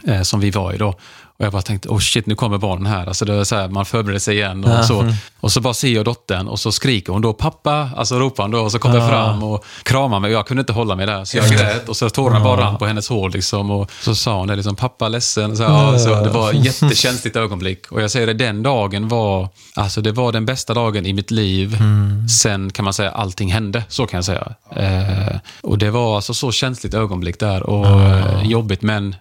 eh, som vi var i då. Och jag bara tänkte, oh shit, nu kommer barnen här. Alltså det är så här, man förbereder sig igen och så. Och så bara ser jag dottern och så skriker hon då pappa, alltså ropar hon då och så kommer jag fram och kramar mig. Jag kunde inte hålla mig där, så jag grät och så tårarna bara rann på hennes hår liksom. Och så sa hon det liksom, pappa ledsen. Så, ja, så det var ett jättekänsligt ögonblick. Och jag säger det, den dagen var, alltså det var den bästa dagen i mitt liv. Sen kan man säga allting hände, så kan jag säga. Eh, och det var alltså så känsligt ögonblick där och eh, jobbigt. Men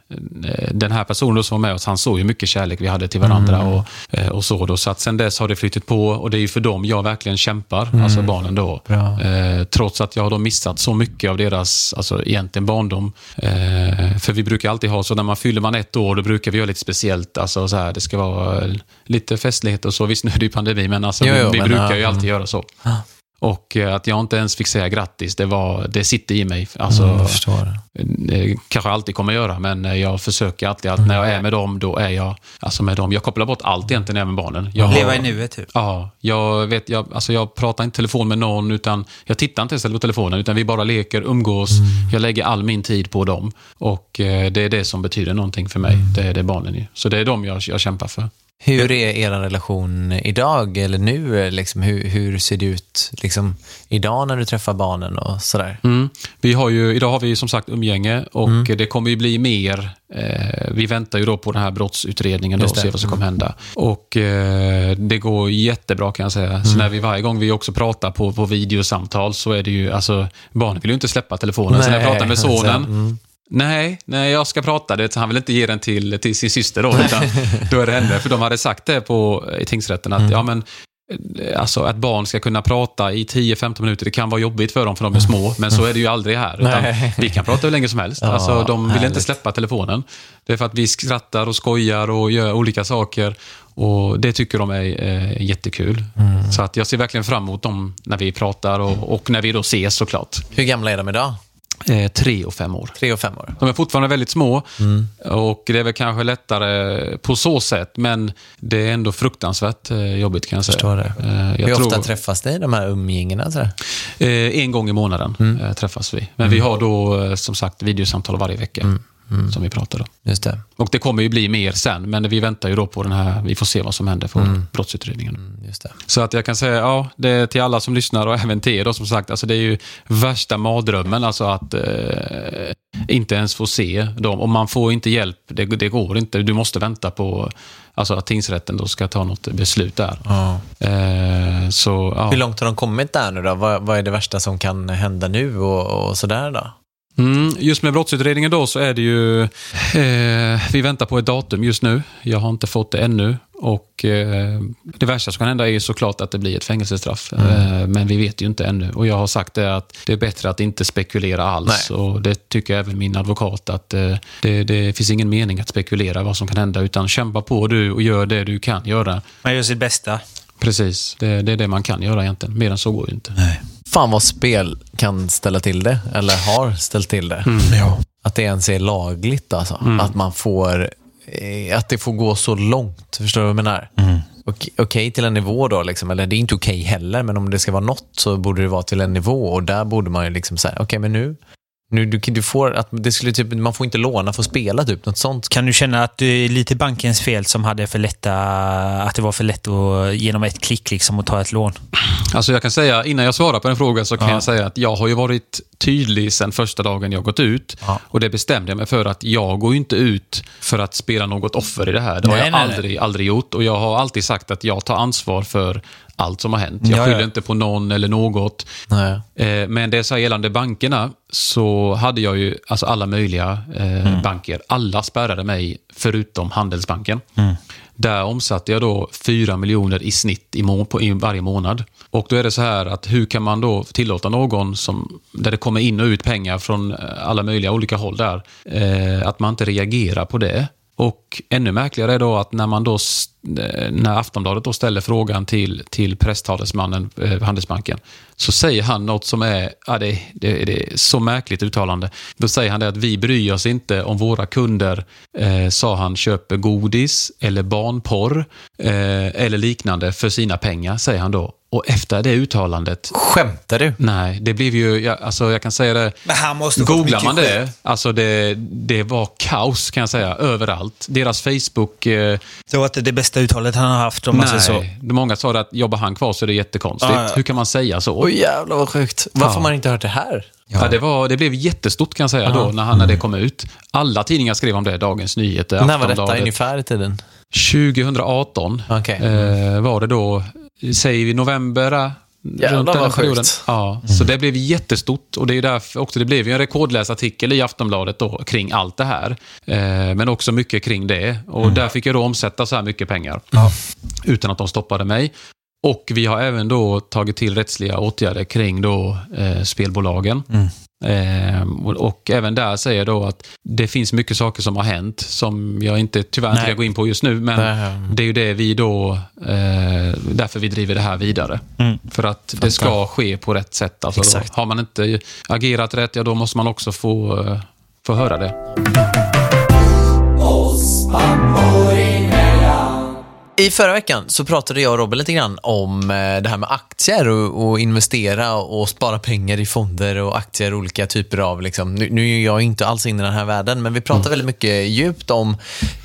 eh, den här personen som var med oss, han såg ju mycket kärlek vi hade till varandra och, eh, och så. Då. Så att sen dess har det flyttat på och det är ju för dem jag verkligen kämpar, alltså barnen då. Eh, trots att jag har då missat så mycket av deras, alltså egentligen barndom. Eh, för vi brukar alltid ha så när man fyller man ett år, då brukar vi göra lite speciellt. Alltså så här, det ska vara lite festlighet och så. Visst, nu är det ju pandemi, men alltså, Jo, jo, vi, vi men, brukar ju alltid göra så. Och eh, att jag inte ens fick säga grattis, det, var, det sitter i mig. Alltså, Mm, jag förstår. det kanske jag alltid kommer göra, men eh, jag försöker alltid att när jag är med dem, då är jag alltså med dem. Jag kopplar bort allt egentligen när jag är med barnen. Jag har- Leva i nuet typ. Ja, jag, vet, jag, alltså jag pratar inte telefon med någon, utan jag tittar inte ens på telefonen, utan vi bara leker, umgås. Jag lägger all min tid på dem. Och eh, det är det som betyder någonting för mig. Det är det barnen är. Så det är dem jag, jag kämpar för. Hur är er relation idag eller nu? Liksom, hur, hur ser det ut liksom, idag när du träffar barnen och sådär? Mm. Vi har ju, idag har vi som sagt umgänge och det kommer ju bli mer. Eh, vi väntar ju då på den här brottsutredningen då, och ser vad som kommer hända. Och eh, det går jättebra kan jag säga. Så när vi varje gång vi också pratar på, på videosamtal så är det ju, alltså barnen vill ju inte släppa telefonen. så när jag Nej, pratar med sonen, Nej, nej, jag ska prata. Det, han vill inte ge den till, till sin syster då, utan då är det henne. För de hade sagt det på, i tingsrätten att, ja men, eh, alltså att barn ska kunna prata i 10-15 minuter, det kan vara jobbigt för dem för de är små, men så är det ju aldrig här. Utan Nej. vi kan prata hur länge som helst. Ja, alltså, de vill inte härligt. släppa telefonen. Det är för att vi skrattar och skojar och gör olika saker. Och Det tycker de är eh, jättekul. Så att jag ser verkligen fram emot dem när vi pratar och, och när vi då ses såklart. Hur gamla är de idag? Eh, tre och fem år. Tre och fem år? De är fortfarande väldigt små och det är väl kanske lättare på så sätt, men det är ändå fruktansvärt eh, jobbigt kan jag säga. Förstår det. Eh, jag Hur tror, ofta träffas ni, de här umgängena? eh, en gång i månaden eh, träffas vi. Men vi har då eh, som sagt videosamtal varje vecka. Som vi pratade om. Just det. Och det kommer ju bli mer sen, men vi väntar ju då på den här, vi får se vad som händer för brottsutredningen. Mm, Just det. Så att jag kan säga, ja, det är till alla som lyssnar och även till er då som sagt, alltså det är ju värsta mardrömmen, alltså att eh, inte ens få se dem. Och man får inte hjälp, det, det går inte. Du måste vänta på alltså att tingsrätten då ska ta något beslut där. Ja. Eh, så, ja. Hur långt har de kommit där nu då? Vad, vad är det värsta som kan hända nu och, och sådär då? Mm, just med brottsutredningen då så är det ju, eh, vi väntar på ett datum just nu. Jag har inte fått det ännu. Och eh, Det värsta som kan hända är ju såklart att det blir ett fängelsestraff. Eh, men vi vet ju inte ännu. Och Jag har sagt det att det är bättre att inte spekulera alls. Och Det tycker även min advokat. att eh, det, det finns ingen mening att spekulera vad som kan hända. Utan kämpa på du och gör det du kan göra. Man gör sitt bästa. Precis, det, det är det man kan göra egentligen. Mer än så går ju inte. Nej. Fan vad spel kan ställa till det, eller har ställt till det. Ja. Att det ens är lagligt alltså. Att man får, eh, att det får gå så långt. Förstår du vad jag menar? Okej okej till en nivå då, liksom, eller det är inte okej heller, men om det ska vara något så borde det vara till en nivå och där borde man ju liksom säga, okej men nu, nu du, du får, att det skulle typ, man får inte låna för att spela typ, något sånt. Kan du känna att det är lite bankens fel som hade för lätta, att det var för lätt att genom ett klick liksom att ta ett lån? Alltså jag kan säga, innan jag svarar på den frågan så kan Ja. jag säga att jag har ju varit tydlig sedan första dagen jag gått ut. Ja. Och det bestämde jag mig för att jag går ju inte ut för att spela något offer i det här. Det har Nej, jag nej, nej. aldrig, aldrig gjort. Och jag har alltid sagt att jag tar ansvar för allt som har hänt. Jag Ja, skyller ja. inte på någon eller något. Eh, Men det så här gällande bankerna så hade jag ju alltså alla möjliga eh, banker. Alla spärrade mig förutom Handelsbanken. Där omsatte jag då 4 miljoner i snitt i, må- på, i varje månad. Och då är det så här att hur kan man då tillåta någon som, där det kommer in och ut pengar från eh, alla möjliga olika håll där, eh, att man inte reagerar på det. Och ännu märkligare är då att när man då, eh, när Aftonbladet då ställer frågan till, till presstalesmannen, eh, Handelsbanken, så säger han något som är, ja, det, det, det är så märkligt uttalande. Då säger han det att vi bryr oss inte om våra kunder, eh, sa han, köper godis eller barnporr eh, eller liknande för sina pengar, säger han då. Och efter det uttalandet, Skämtar du? nej, det blev ju, jag, alltså jag kan säga det, Men han måste Googlar man det, alltså det, det var kaos kan jag säga, överallt. Deras Facebook... Eh, Det var inte det bästa uttalet han har haft om man säger så. nej, många sa det att jobbar han kvar så är det jättekonstigt. Ja, ja. Hur kan man säga så? Oj jävlar vad sjukt. Varför Ja. har man inte hört det här? Ja. det, var, det blev jättestort kan jag säga då, när, han, när det kom ut. Alla tidningar skrev om det, Dagens Nyheter, När var detta ungefär i tiden? 2018 Okej. eh, var det då, säger vi november, eh, Jävlar, runt den vad perioden. sjukt. Ja, Så det blev jättestort och det är därför också, det blev ju en rekordläsartikel i Aftonbladet då kring allt det här. Eh, men också mycket kring det. Och där fick jag då omsätta så här mycket pengar. Utan att de stoppade mig. Och vi har även då tagit till rättsliga åtgärder kring då eh, spelbolagen. Eh, och, och även där säger jag då att det finns mycket saker som har hänt som jag inte tyvärr inte kan gå in på just nu. Men Nej. det är ju det vi då, eh, därför vi driver det här vidare. Mm. För att det ska ske på rätt sätt. Alltså då, Exakt. har man inte agerat rätt, ja då måste man också få, eh, få höra det. I förra veckan så pratade jag och Robin lite grann om eh, det här med aktier och, och investera och spara pengar i fonder och aktier, olika typer av, liksom. nu, nu är jag inte alls inne i den här världen, men vi pratar väldigt mycket djupt om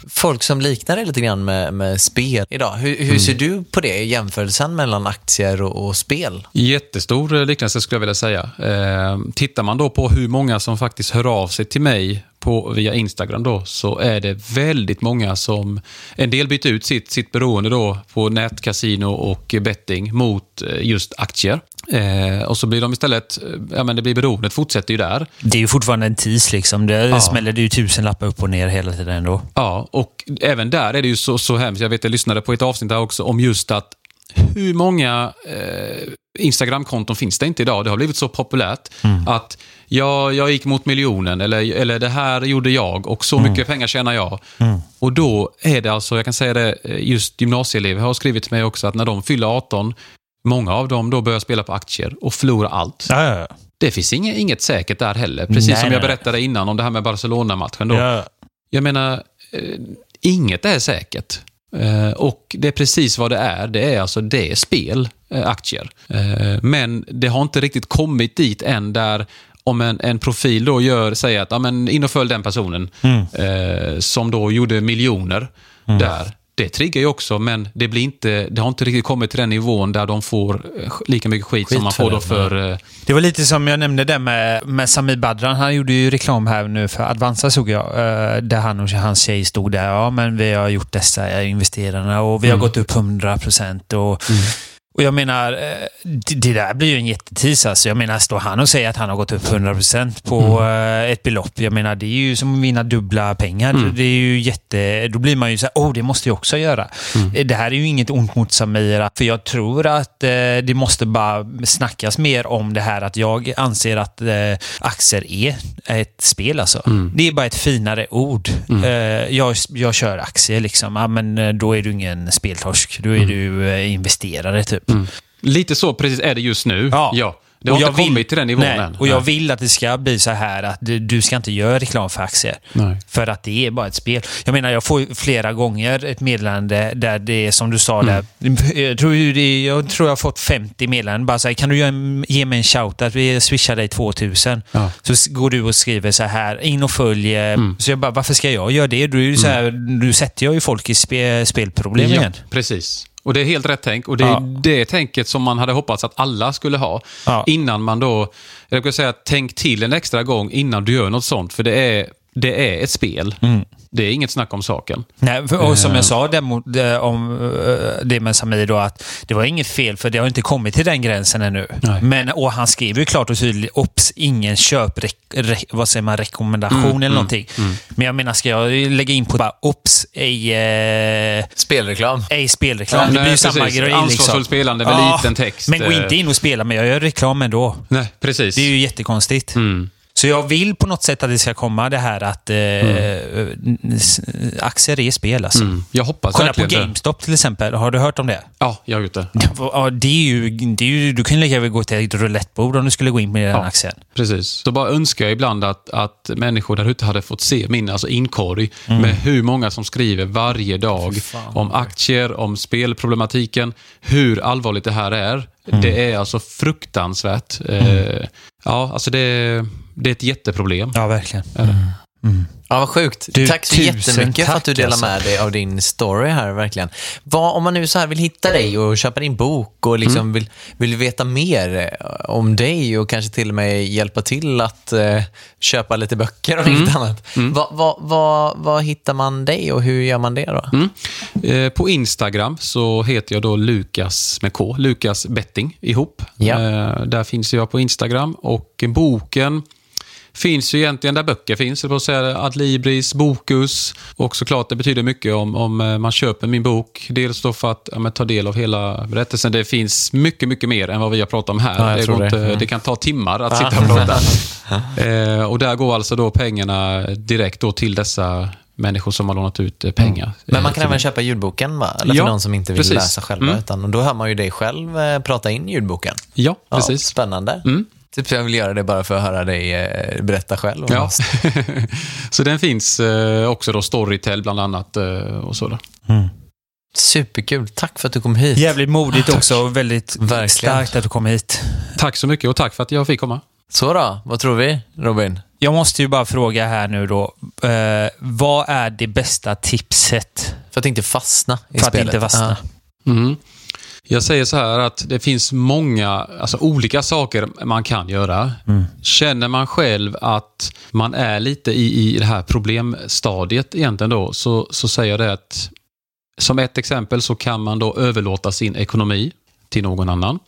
folk som liknar det lite grann med, med spel idag. Hur, hur ser du på det, jämförelsen mellan aktier och, och spel? Jättestor eh, liknelse skulle jag vilja säga. Eh, tittar man då på hur många som faktiskt hör av sig till mig på, via Instagram då, så är det väldigt många som... En del byter ut sitt, sitt beroende då på nätkasino och betting mot eh, just aktier. Eh, och så blir de istället... eh, Ja, men det blir beroendet fortsätter ju där. Det är ju fortfarande en tis liksom. Det Ja. smäller det ju tusen lappar upp och ner hela tiden ändå. Ja, och även där är det ju så, så hemskt. Jag vet, jag lyssnade på ett avsnitt där också om just att hur många eh, Instagramkonton finns det inte idag? Det har blivit så populärt att ja, jag gick mot miljonen eller, eller det här gjorde jag och så mycket pengar tjänar jag. Och då är det alltså, jag kan säga det, eh, just gymnasieelever har skrivit till mig också att när de fyller 18, många av dem då börjar spela på aktier och förlorar allt. Ja, ja, ja. Det finns inget, inget säkert där heller. Precis Nej, som jag berättade innan om det här med Barcelona-matchen. Då. ja. Jag menar, eh, inget är säkert. Eh, och det är precis vad det är. Det är alltså det är spel, eh, aktier. Eh, men det har inte riktigt kommit dit än där om en, en profil då gör, säger att ja, men in och följ den personen Mm. som då gjorde miljoner där. Det triggar ju också, men det, blir inte, det har inte riktigt kommit till den nivån där de får eh, lika mycket skit, Skit som man får då för... eh, Det var lite som jag nämnde där med, med Sami Badran. Han gjorde ju reklam här nu för Advanza såg jag. eh, Där han och hans tjej stod där. Ja, men vi har gjort dessa investerarna och vi har gått upp 100 procent. Och, och jag menar, eh, det, där blir ju en jättetis. Alltså. Jag menar, står han och säger att han har gått upp 100 procent på eh, ett belopp. Jag menar, det är ju som att vinna dubbla pengar. Det är ju jätte... Då blir man ju så här, åh, det måste jag också göra. Eh, Det här är ju inget ont mot Samira, för jag tror att eh, det måste bara snackas mer om det här att jag anser att eh, aktier är ett spel alltså. Det är bara ett finare ord. Eh, jag, jag kör aktier liksom, ja, men då är du ingen speltorsk. Då är du eh, investerare typ. Lite så precis är det just nu. Ja. Det har Och jag inte kommit vill- till den nivån nej, än. Och jag Nej. vill att det ska bli så här att du, du ska inte göra reklam för aktier. Nej. För att det är bara ett spel. Jag menar, jag får flera gånger ett meddelande där det är som du sa där. Jag tror, jag tror jag har fått 50 meddelanden. Bara så här, kan du ge mig en shout att vi swishar dig 2000? Ja. Så går du och skriver så här, in och följ. eh, Så jag bara, varför ska jag göra det? Du, så här, du sätter jag ju folk i spe, spelproblem Ja, igen. precis. Och det är helt rätt tänk. Och det är Ja. det tänket som man hade hoppats att alla skulle ha. Ja. Innan man då, jag skulle säga tänk till en extra gång innan du gör något sånt. För det är, det är ett spel. Mm. Det är inget snack om saken. Nej, för, och som jag sa däremot, det, om eh, det med Samir då, att det var inget fel för det har inte kommit till den gränsen ännu. Nej. Men, och han skrev ju klart och tydligt, ops, ingen köp, vad säger man, rekommendation eller någonting. Men jag menar, ska jag lägga in på bara, ops, ej, eh, Spelreklam. ej spelreklam. det Nej, blir ju samma grej. Ansvarsfullt liksom. spelande med liten text, Men gå eh. inte in och spela, men jag gör reklam ändå. Nej, precis. Det är ju jättekonstigt. Mm. Så jag vill på något sätt att det ska komma det här att eh, s- aktier är spel alltså. Mm. Jag hoppas Kolla på. GameStop till exempel. Har du hört om det? Ja, jag har gjort det. Ja, det är ju, det är ju, du kan ju lika väl gå till ett roulettebord om du skulle gå in med den Ja. aktien. Precis. Så bara önskar jag ibland att, att människor där ute hade fått se min alltså inkorg Mm. med hur många som skriver varje dag om aktier, om spelproblematiken, hur allvarligt det här är. Mm. Det är alltså fruktansvärt. Eh, ja, alltså det, det är ett jätteproblem. Ja, verkligen. Är det. Ja, vad sjukt. Du, tack så jättemycket för att du delar alltså. med dig av din story här, verkligen. Vad, om man nu så här vill hitta dig och köpa din bok och liksom Mm. vill, vill veta mer eh, om dig och kanske till och med hjälpa till att eh, köpa lite böcker och Mm. inget annat. Vad vad vad vad hittar man dig och hur gör man det då? Mm. Eh, på Instagram så heter jag då Lukas med K, Lukas Betting ihop. Ja. Eh, där finns jag på Instagram och boken finns ju egentligen där böcker finns. På att säga Adlibris, Bokus och såklart det betyder mycket om, om eh, man köper min bok. Dels då för att ja, ta del av hela berättelsen. Det finns mycket, mycket mer än vad vi har pratat om här. Ja, det, det. inte, Mm. det kan ta timmar att sitta och prata. eh, och där går alltså då pengarna direkt då till dessa människor som har lånat ut eh, pengar. Men man eh, kan även köpa ljudboken va? Eller för Ja, någon som inte vill precis. läsa själva. Mm. Utan, och då hör man ju dig själv eh, prata in ljudboken. Ja, Ja, precis. spännande. Mm. Typ jag vill göra det bara för att höra dig eh, berätta själv. Ja. så den finns eh, också då Storytel bland annat eh, och så. Då. Superkul. Tack för att du kom hit. Jävligt modigt också och väldigt Verkligen. starkt att du kom hit. Tack så mycket och tack för att jag fick komma. Så då, vad tror vi Robin? Jag måste ju bara fråga här nu då. Eh, vad är det bästa tipset För att inte fastna i för att spelet. inte fastna? Mm. Jag säger så här att det finns många alltså, olika saker man kan göra. Känner man själv att man är lite i, i det här problemstadiet egentligen då, så, så säger jag det att som ett exempel så kan man då överlåta sin ekonomi till någon annan.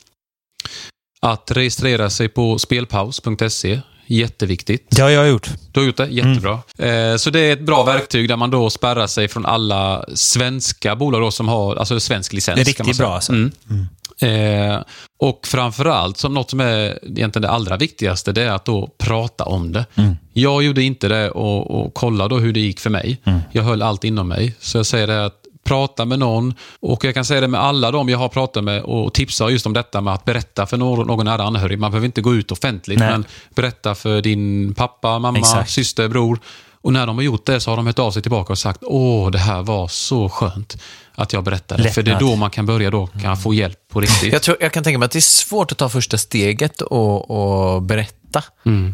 Att registrera sig på spelpaus.se, jätteviktigt. Det har jag gjort. Du har gjort det? Jättebra. Eh, så det är ett bra verktyg där man då spärrar sig från alla svenska bolag då som har alltså svensk licens. Det är kan riktigt man säga. bra, alltså. Mm. Eh, och framförallt, som något som är egentligen det allra viktigaste, det är att då prata om det. Mm. Jag gjorde inte det och, och kolla då hur det gick för mig. Mm. Jag höll allt inom mig. Så jag säger det att prata med någon och jag kan säga det med alla de jag har pratat med och tipsar just om detta med att berätta för någon, någon nära anhörig. Man behöver inte gå ut offentligt, Nej. men berätta för din pappa, mamma, Exakt. syster, bror. Och när de har gjort det så har de hört av sig tillbaka och sagt åh, det här var så skönt att jag berättade. För det är då man kan börja då, kan få hjälp på riktigt. Jag, tror, jag kan tänka mig att det är svårt att ta första steget och, och berätta.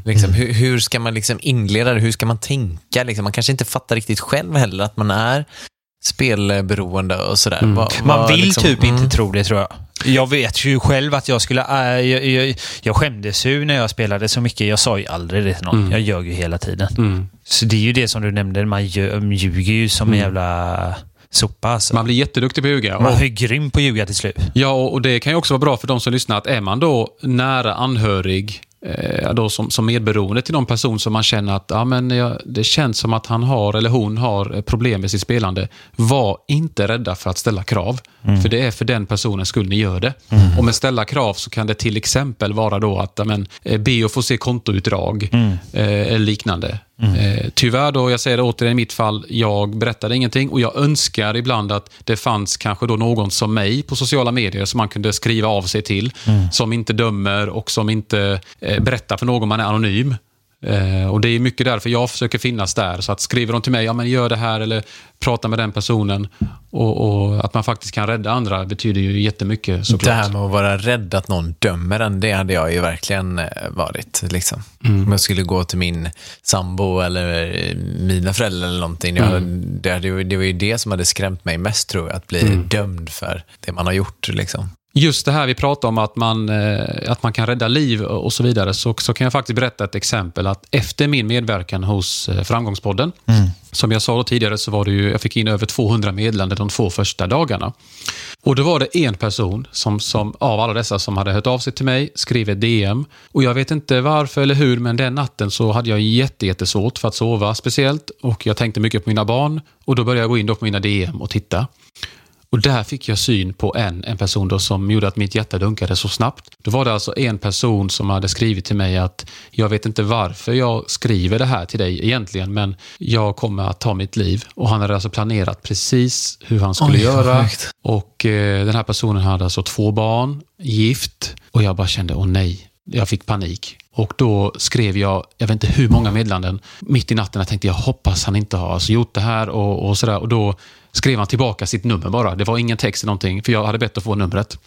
Liksom, hur, hur ska man liksom inleda det? Hur ska man tänka? Liksom, man kanske inte fattar riktigt själv heller att man är spelberoende och sådär. Vad- Man vad vill liksom- typ mm. inte tro det tror jag. Jag vet ju själv att jag skulle... äh, jag, jag, jag skämdes ju när jag spelade så mycket. Jag sa ju aldrig det till någon. Jag ljög ju hela tiden. Mm. Så det är ju det som du nämnde. Man lju- ljuger ju som en jävla sopa. Alltså. Man blir jätteduktig på att ljuga. Man ju grym på att ljuga till slut. ja, och och det kan ju också vara bra för de som lyssnar att är man då nära anhörig eh, då som, som medberoende till någon person som man känner att ja, men jag, det känns som att han har eller hon har eh, problem med sitt spelande. Var inte rädda för att ställa krav. För det är för den personens skull ni gör det. Och med ställa krav så kan det till exempel vara då att ja, men, eh, be att få se kontoutdrag eh, eller liknande. Eh, tyvärr då, jag säger det återigen i mitt fall, jag berättade ingenting och jag önskar ibland att det fanns kanske då någon som mig på sociala medier som man kunde skriva av sig till. Som inte dömer och som inte eh, berättar för någon man är anonym. Eh, och Det är mycket därför jag försöker finnas där. Så att skriver de till mig, ja men gör det här eller prata med den personen. Och, och Att man faktiskt kan rädda andra betyder ju jättemycket såklart. Det här med att vara rädd att någon dömer en, det hade jag ju verkligen eh, varit. Liksom. Om jag skulle gå till min sambo eller eh, mina föräldrar eller någonting. Jag, det, hade, ju- det var ju det som hade skrämt mig mest tror jag, att bli dömd för det man har gjort. Liksom. Just det här vi pratar om att man, eh, att man kan rädda liv och så vidare, så, så kan jag faktiskt berätta ett exempel. att Efter min medverkan hos eh, Framgångspodden, som jag sa tidigare, så var det ju, jag fick in över 200 meddelanden de två första dagarna. Och då var det en person som, som, av alla dessa som hade hört av sig till mig, skrev ett DM. Och jag vet inte varför eller hur, men den natten så hade jag jätte, jättesvårt för att sova speciellt. Och jag tänkte mycket på mina barn. Och då började jag gå in på mina DM och titta. Och där fick jag syn på en, en person då som gjorde att mitt hjärta dunkade så snabbt. Då var det alltså en person som hade skrivit till mig att jag vet inte varför jag skriver det här till dig egentligen, men jag kommer att ta mitt liv. Och han hade alltså planerat precis hur han skulle Oj, göra. sjukt. Och eh, den här personen hade alltså två barn, gift. Och jag bara kände, åh nej, jag fick panik. Och då skrev jag, jag vet inte hur många meddelanden, mitt i natten. Jag tänkte, jag hoppas han inte har alltså gjort det här och, och sådär. Och då skrev han tillbaka sitt nummer bara. Det var ingen text eller någonting, för jag hade bett att få numret.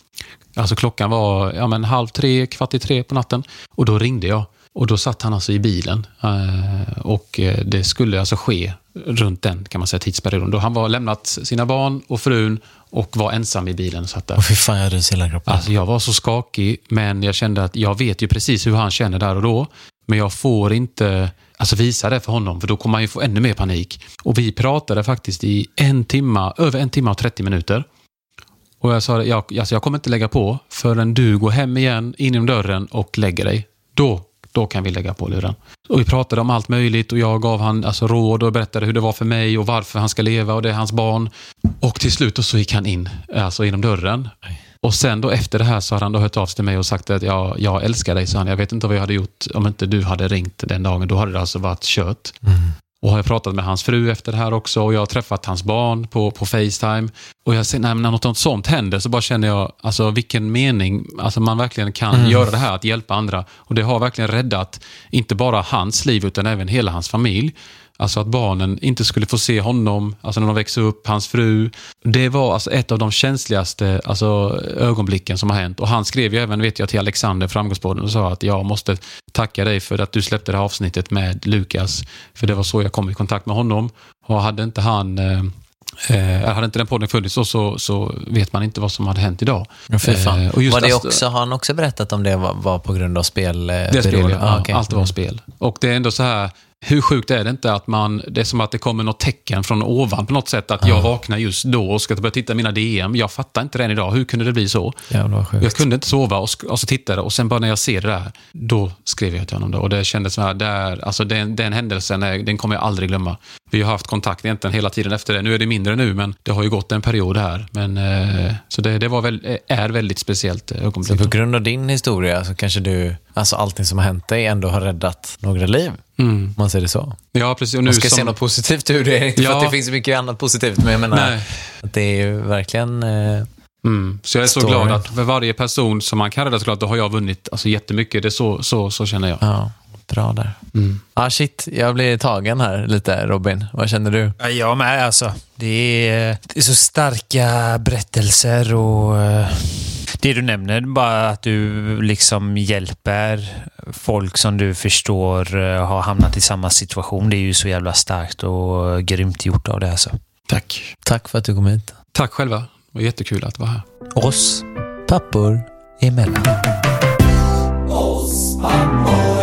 Alltså klockan var ja, men halv tre, kvart i tre på natten. Och då ringde jag. Och då satt han alltså i bilen. Eh, och eh, det skulle alltså ske runt den kan man säga, tidsperioden. Då han var lämnat sina barn och frun och var ensam i bilen. Satt där. Åh fy fan, jag ryser hela kroppen. Alltså jag var så skakig, men jag kände att jag vet ju precis hur han känner där och då. Men jag får inte alltså visa det för honom, för då kommer han ju få ännu mer panik. Och vi pratade faktiskt i en timma, över en timme och 30 minuter. Och jag sa, jag, alltså jag kommer inte lägga på förrän du går hem igen, in genom dörren och lägger dig. Då, då kan vi lägga på luren. Och vi pratade om allt möjligt och jag gav han alltså, råd och berättade hur det var för mig och varför han ska leva och det är hans barn. Och till slut så gick han in, alltså genom dörren. Och sen då efter det här så hade han då hört av sig till mig och sagt att jag, jag älskar dig, så han. Jag vet inte vad jag hade gjort om inte du hade ringt den dagen. Då hade det alltså varit kört. Och har jag pratat med hans fru efter det här också och jag har träffat hans barn på, på Facetime. Och jag ser, när något sånt händer så bara känner jag, alltså vilken mening, alltså man verkligen kan göra det här, att hjälpa andra. Och det har verkligen räddat, inte bara hans liv utan även hela hans familj. Alltså att barnen inte skulle få se honom, alltså när de växer upp, hans fru. Det var alltså ett av de känsligaste alltså, ögonblicken som har hänt. Och han skrev ju även, vet jag, till Alexander, Framgångspodden, och sa att jag måste tacka dig för att du släppte det här avsnittet med Lukas. För det var så jag kom i kontakt med honom. Och hade inte han eh, Eh, hade inte den podden funnits så, så, så vet man inte vad som hade hänt idag. Ja. Eh, och just var det också, har han också berättat om det var, var på grund av spel? eh, Det spel, ja. Ah, okej. Allt var spel. Och det är ändå så här, hur sjukt är det inte att man, det är som att det kommer något tecken från ovan på något sätt, att jag vaknar just då och ska börja titta mina DM. Jag fattar inte det än idag. Hur kunde det bli så? Jävlar sjukt. Jag kunde inte sova och, och så tittade och sen bara när jag ser det där, då skrev jag till honom. Då. Och det kändes så här, där, alltså den, den händelsen, är- den kommer jag aldrig glömma. Vi har haft kontakt egentligen hela tiden efter det. Nu är det mindre nu, men det har ju gått en period här. Men, eh, så det, det var väl, är väldigt speciellt eh, Så ögonblick. på grund av din historia så kanske du, alltså allting som har hänt dig ändå har räddat några liv. Mm. Man säger det så. Ja, precis. Och nu Man ska se som- något positivt ur det. Inte för Ja. att det finns så mycket annat positivt, men jag menar Nej. att det är ju verkligen... Eh, Mm. Så jag är så Story. glad att för varje person som man kan rädda såklart, då har jag vunnit alltså, jättemycket. Det är så, så, så känner jag. ja. bra där. Mm. Ah, shit, jag blir tagen här lite Robin. Vad känner du? Ja, jag med alltså. Det är, det är så starka berättelser och eh, det du nämner, bara att du liksom hjälper folk som du förstår eh, har hamnat i samma situation. Det är ju så jävla starkt och grymt gjort av det alltså. Tack. Tack för att du kom hit. Tack själva. Det var jättekul att vara här. Oss Pappor. emellan. Oss pappor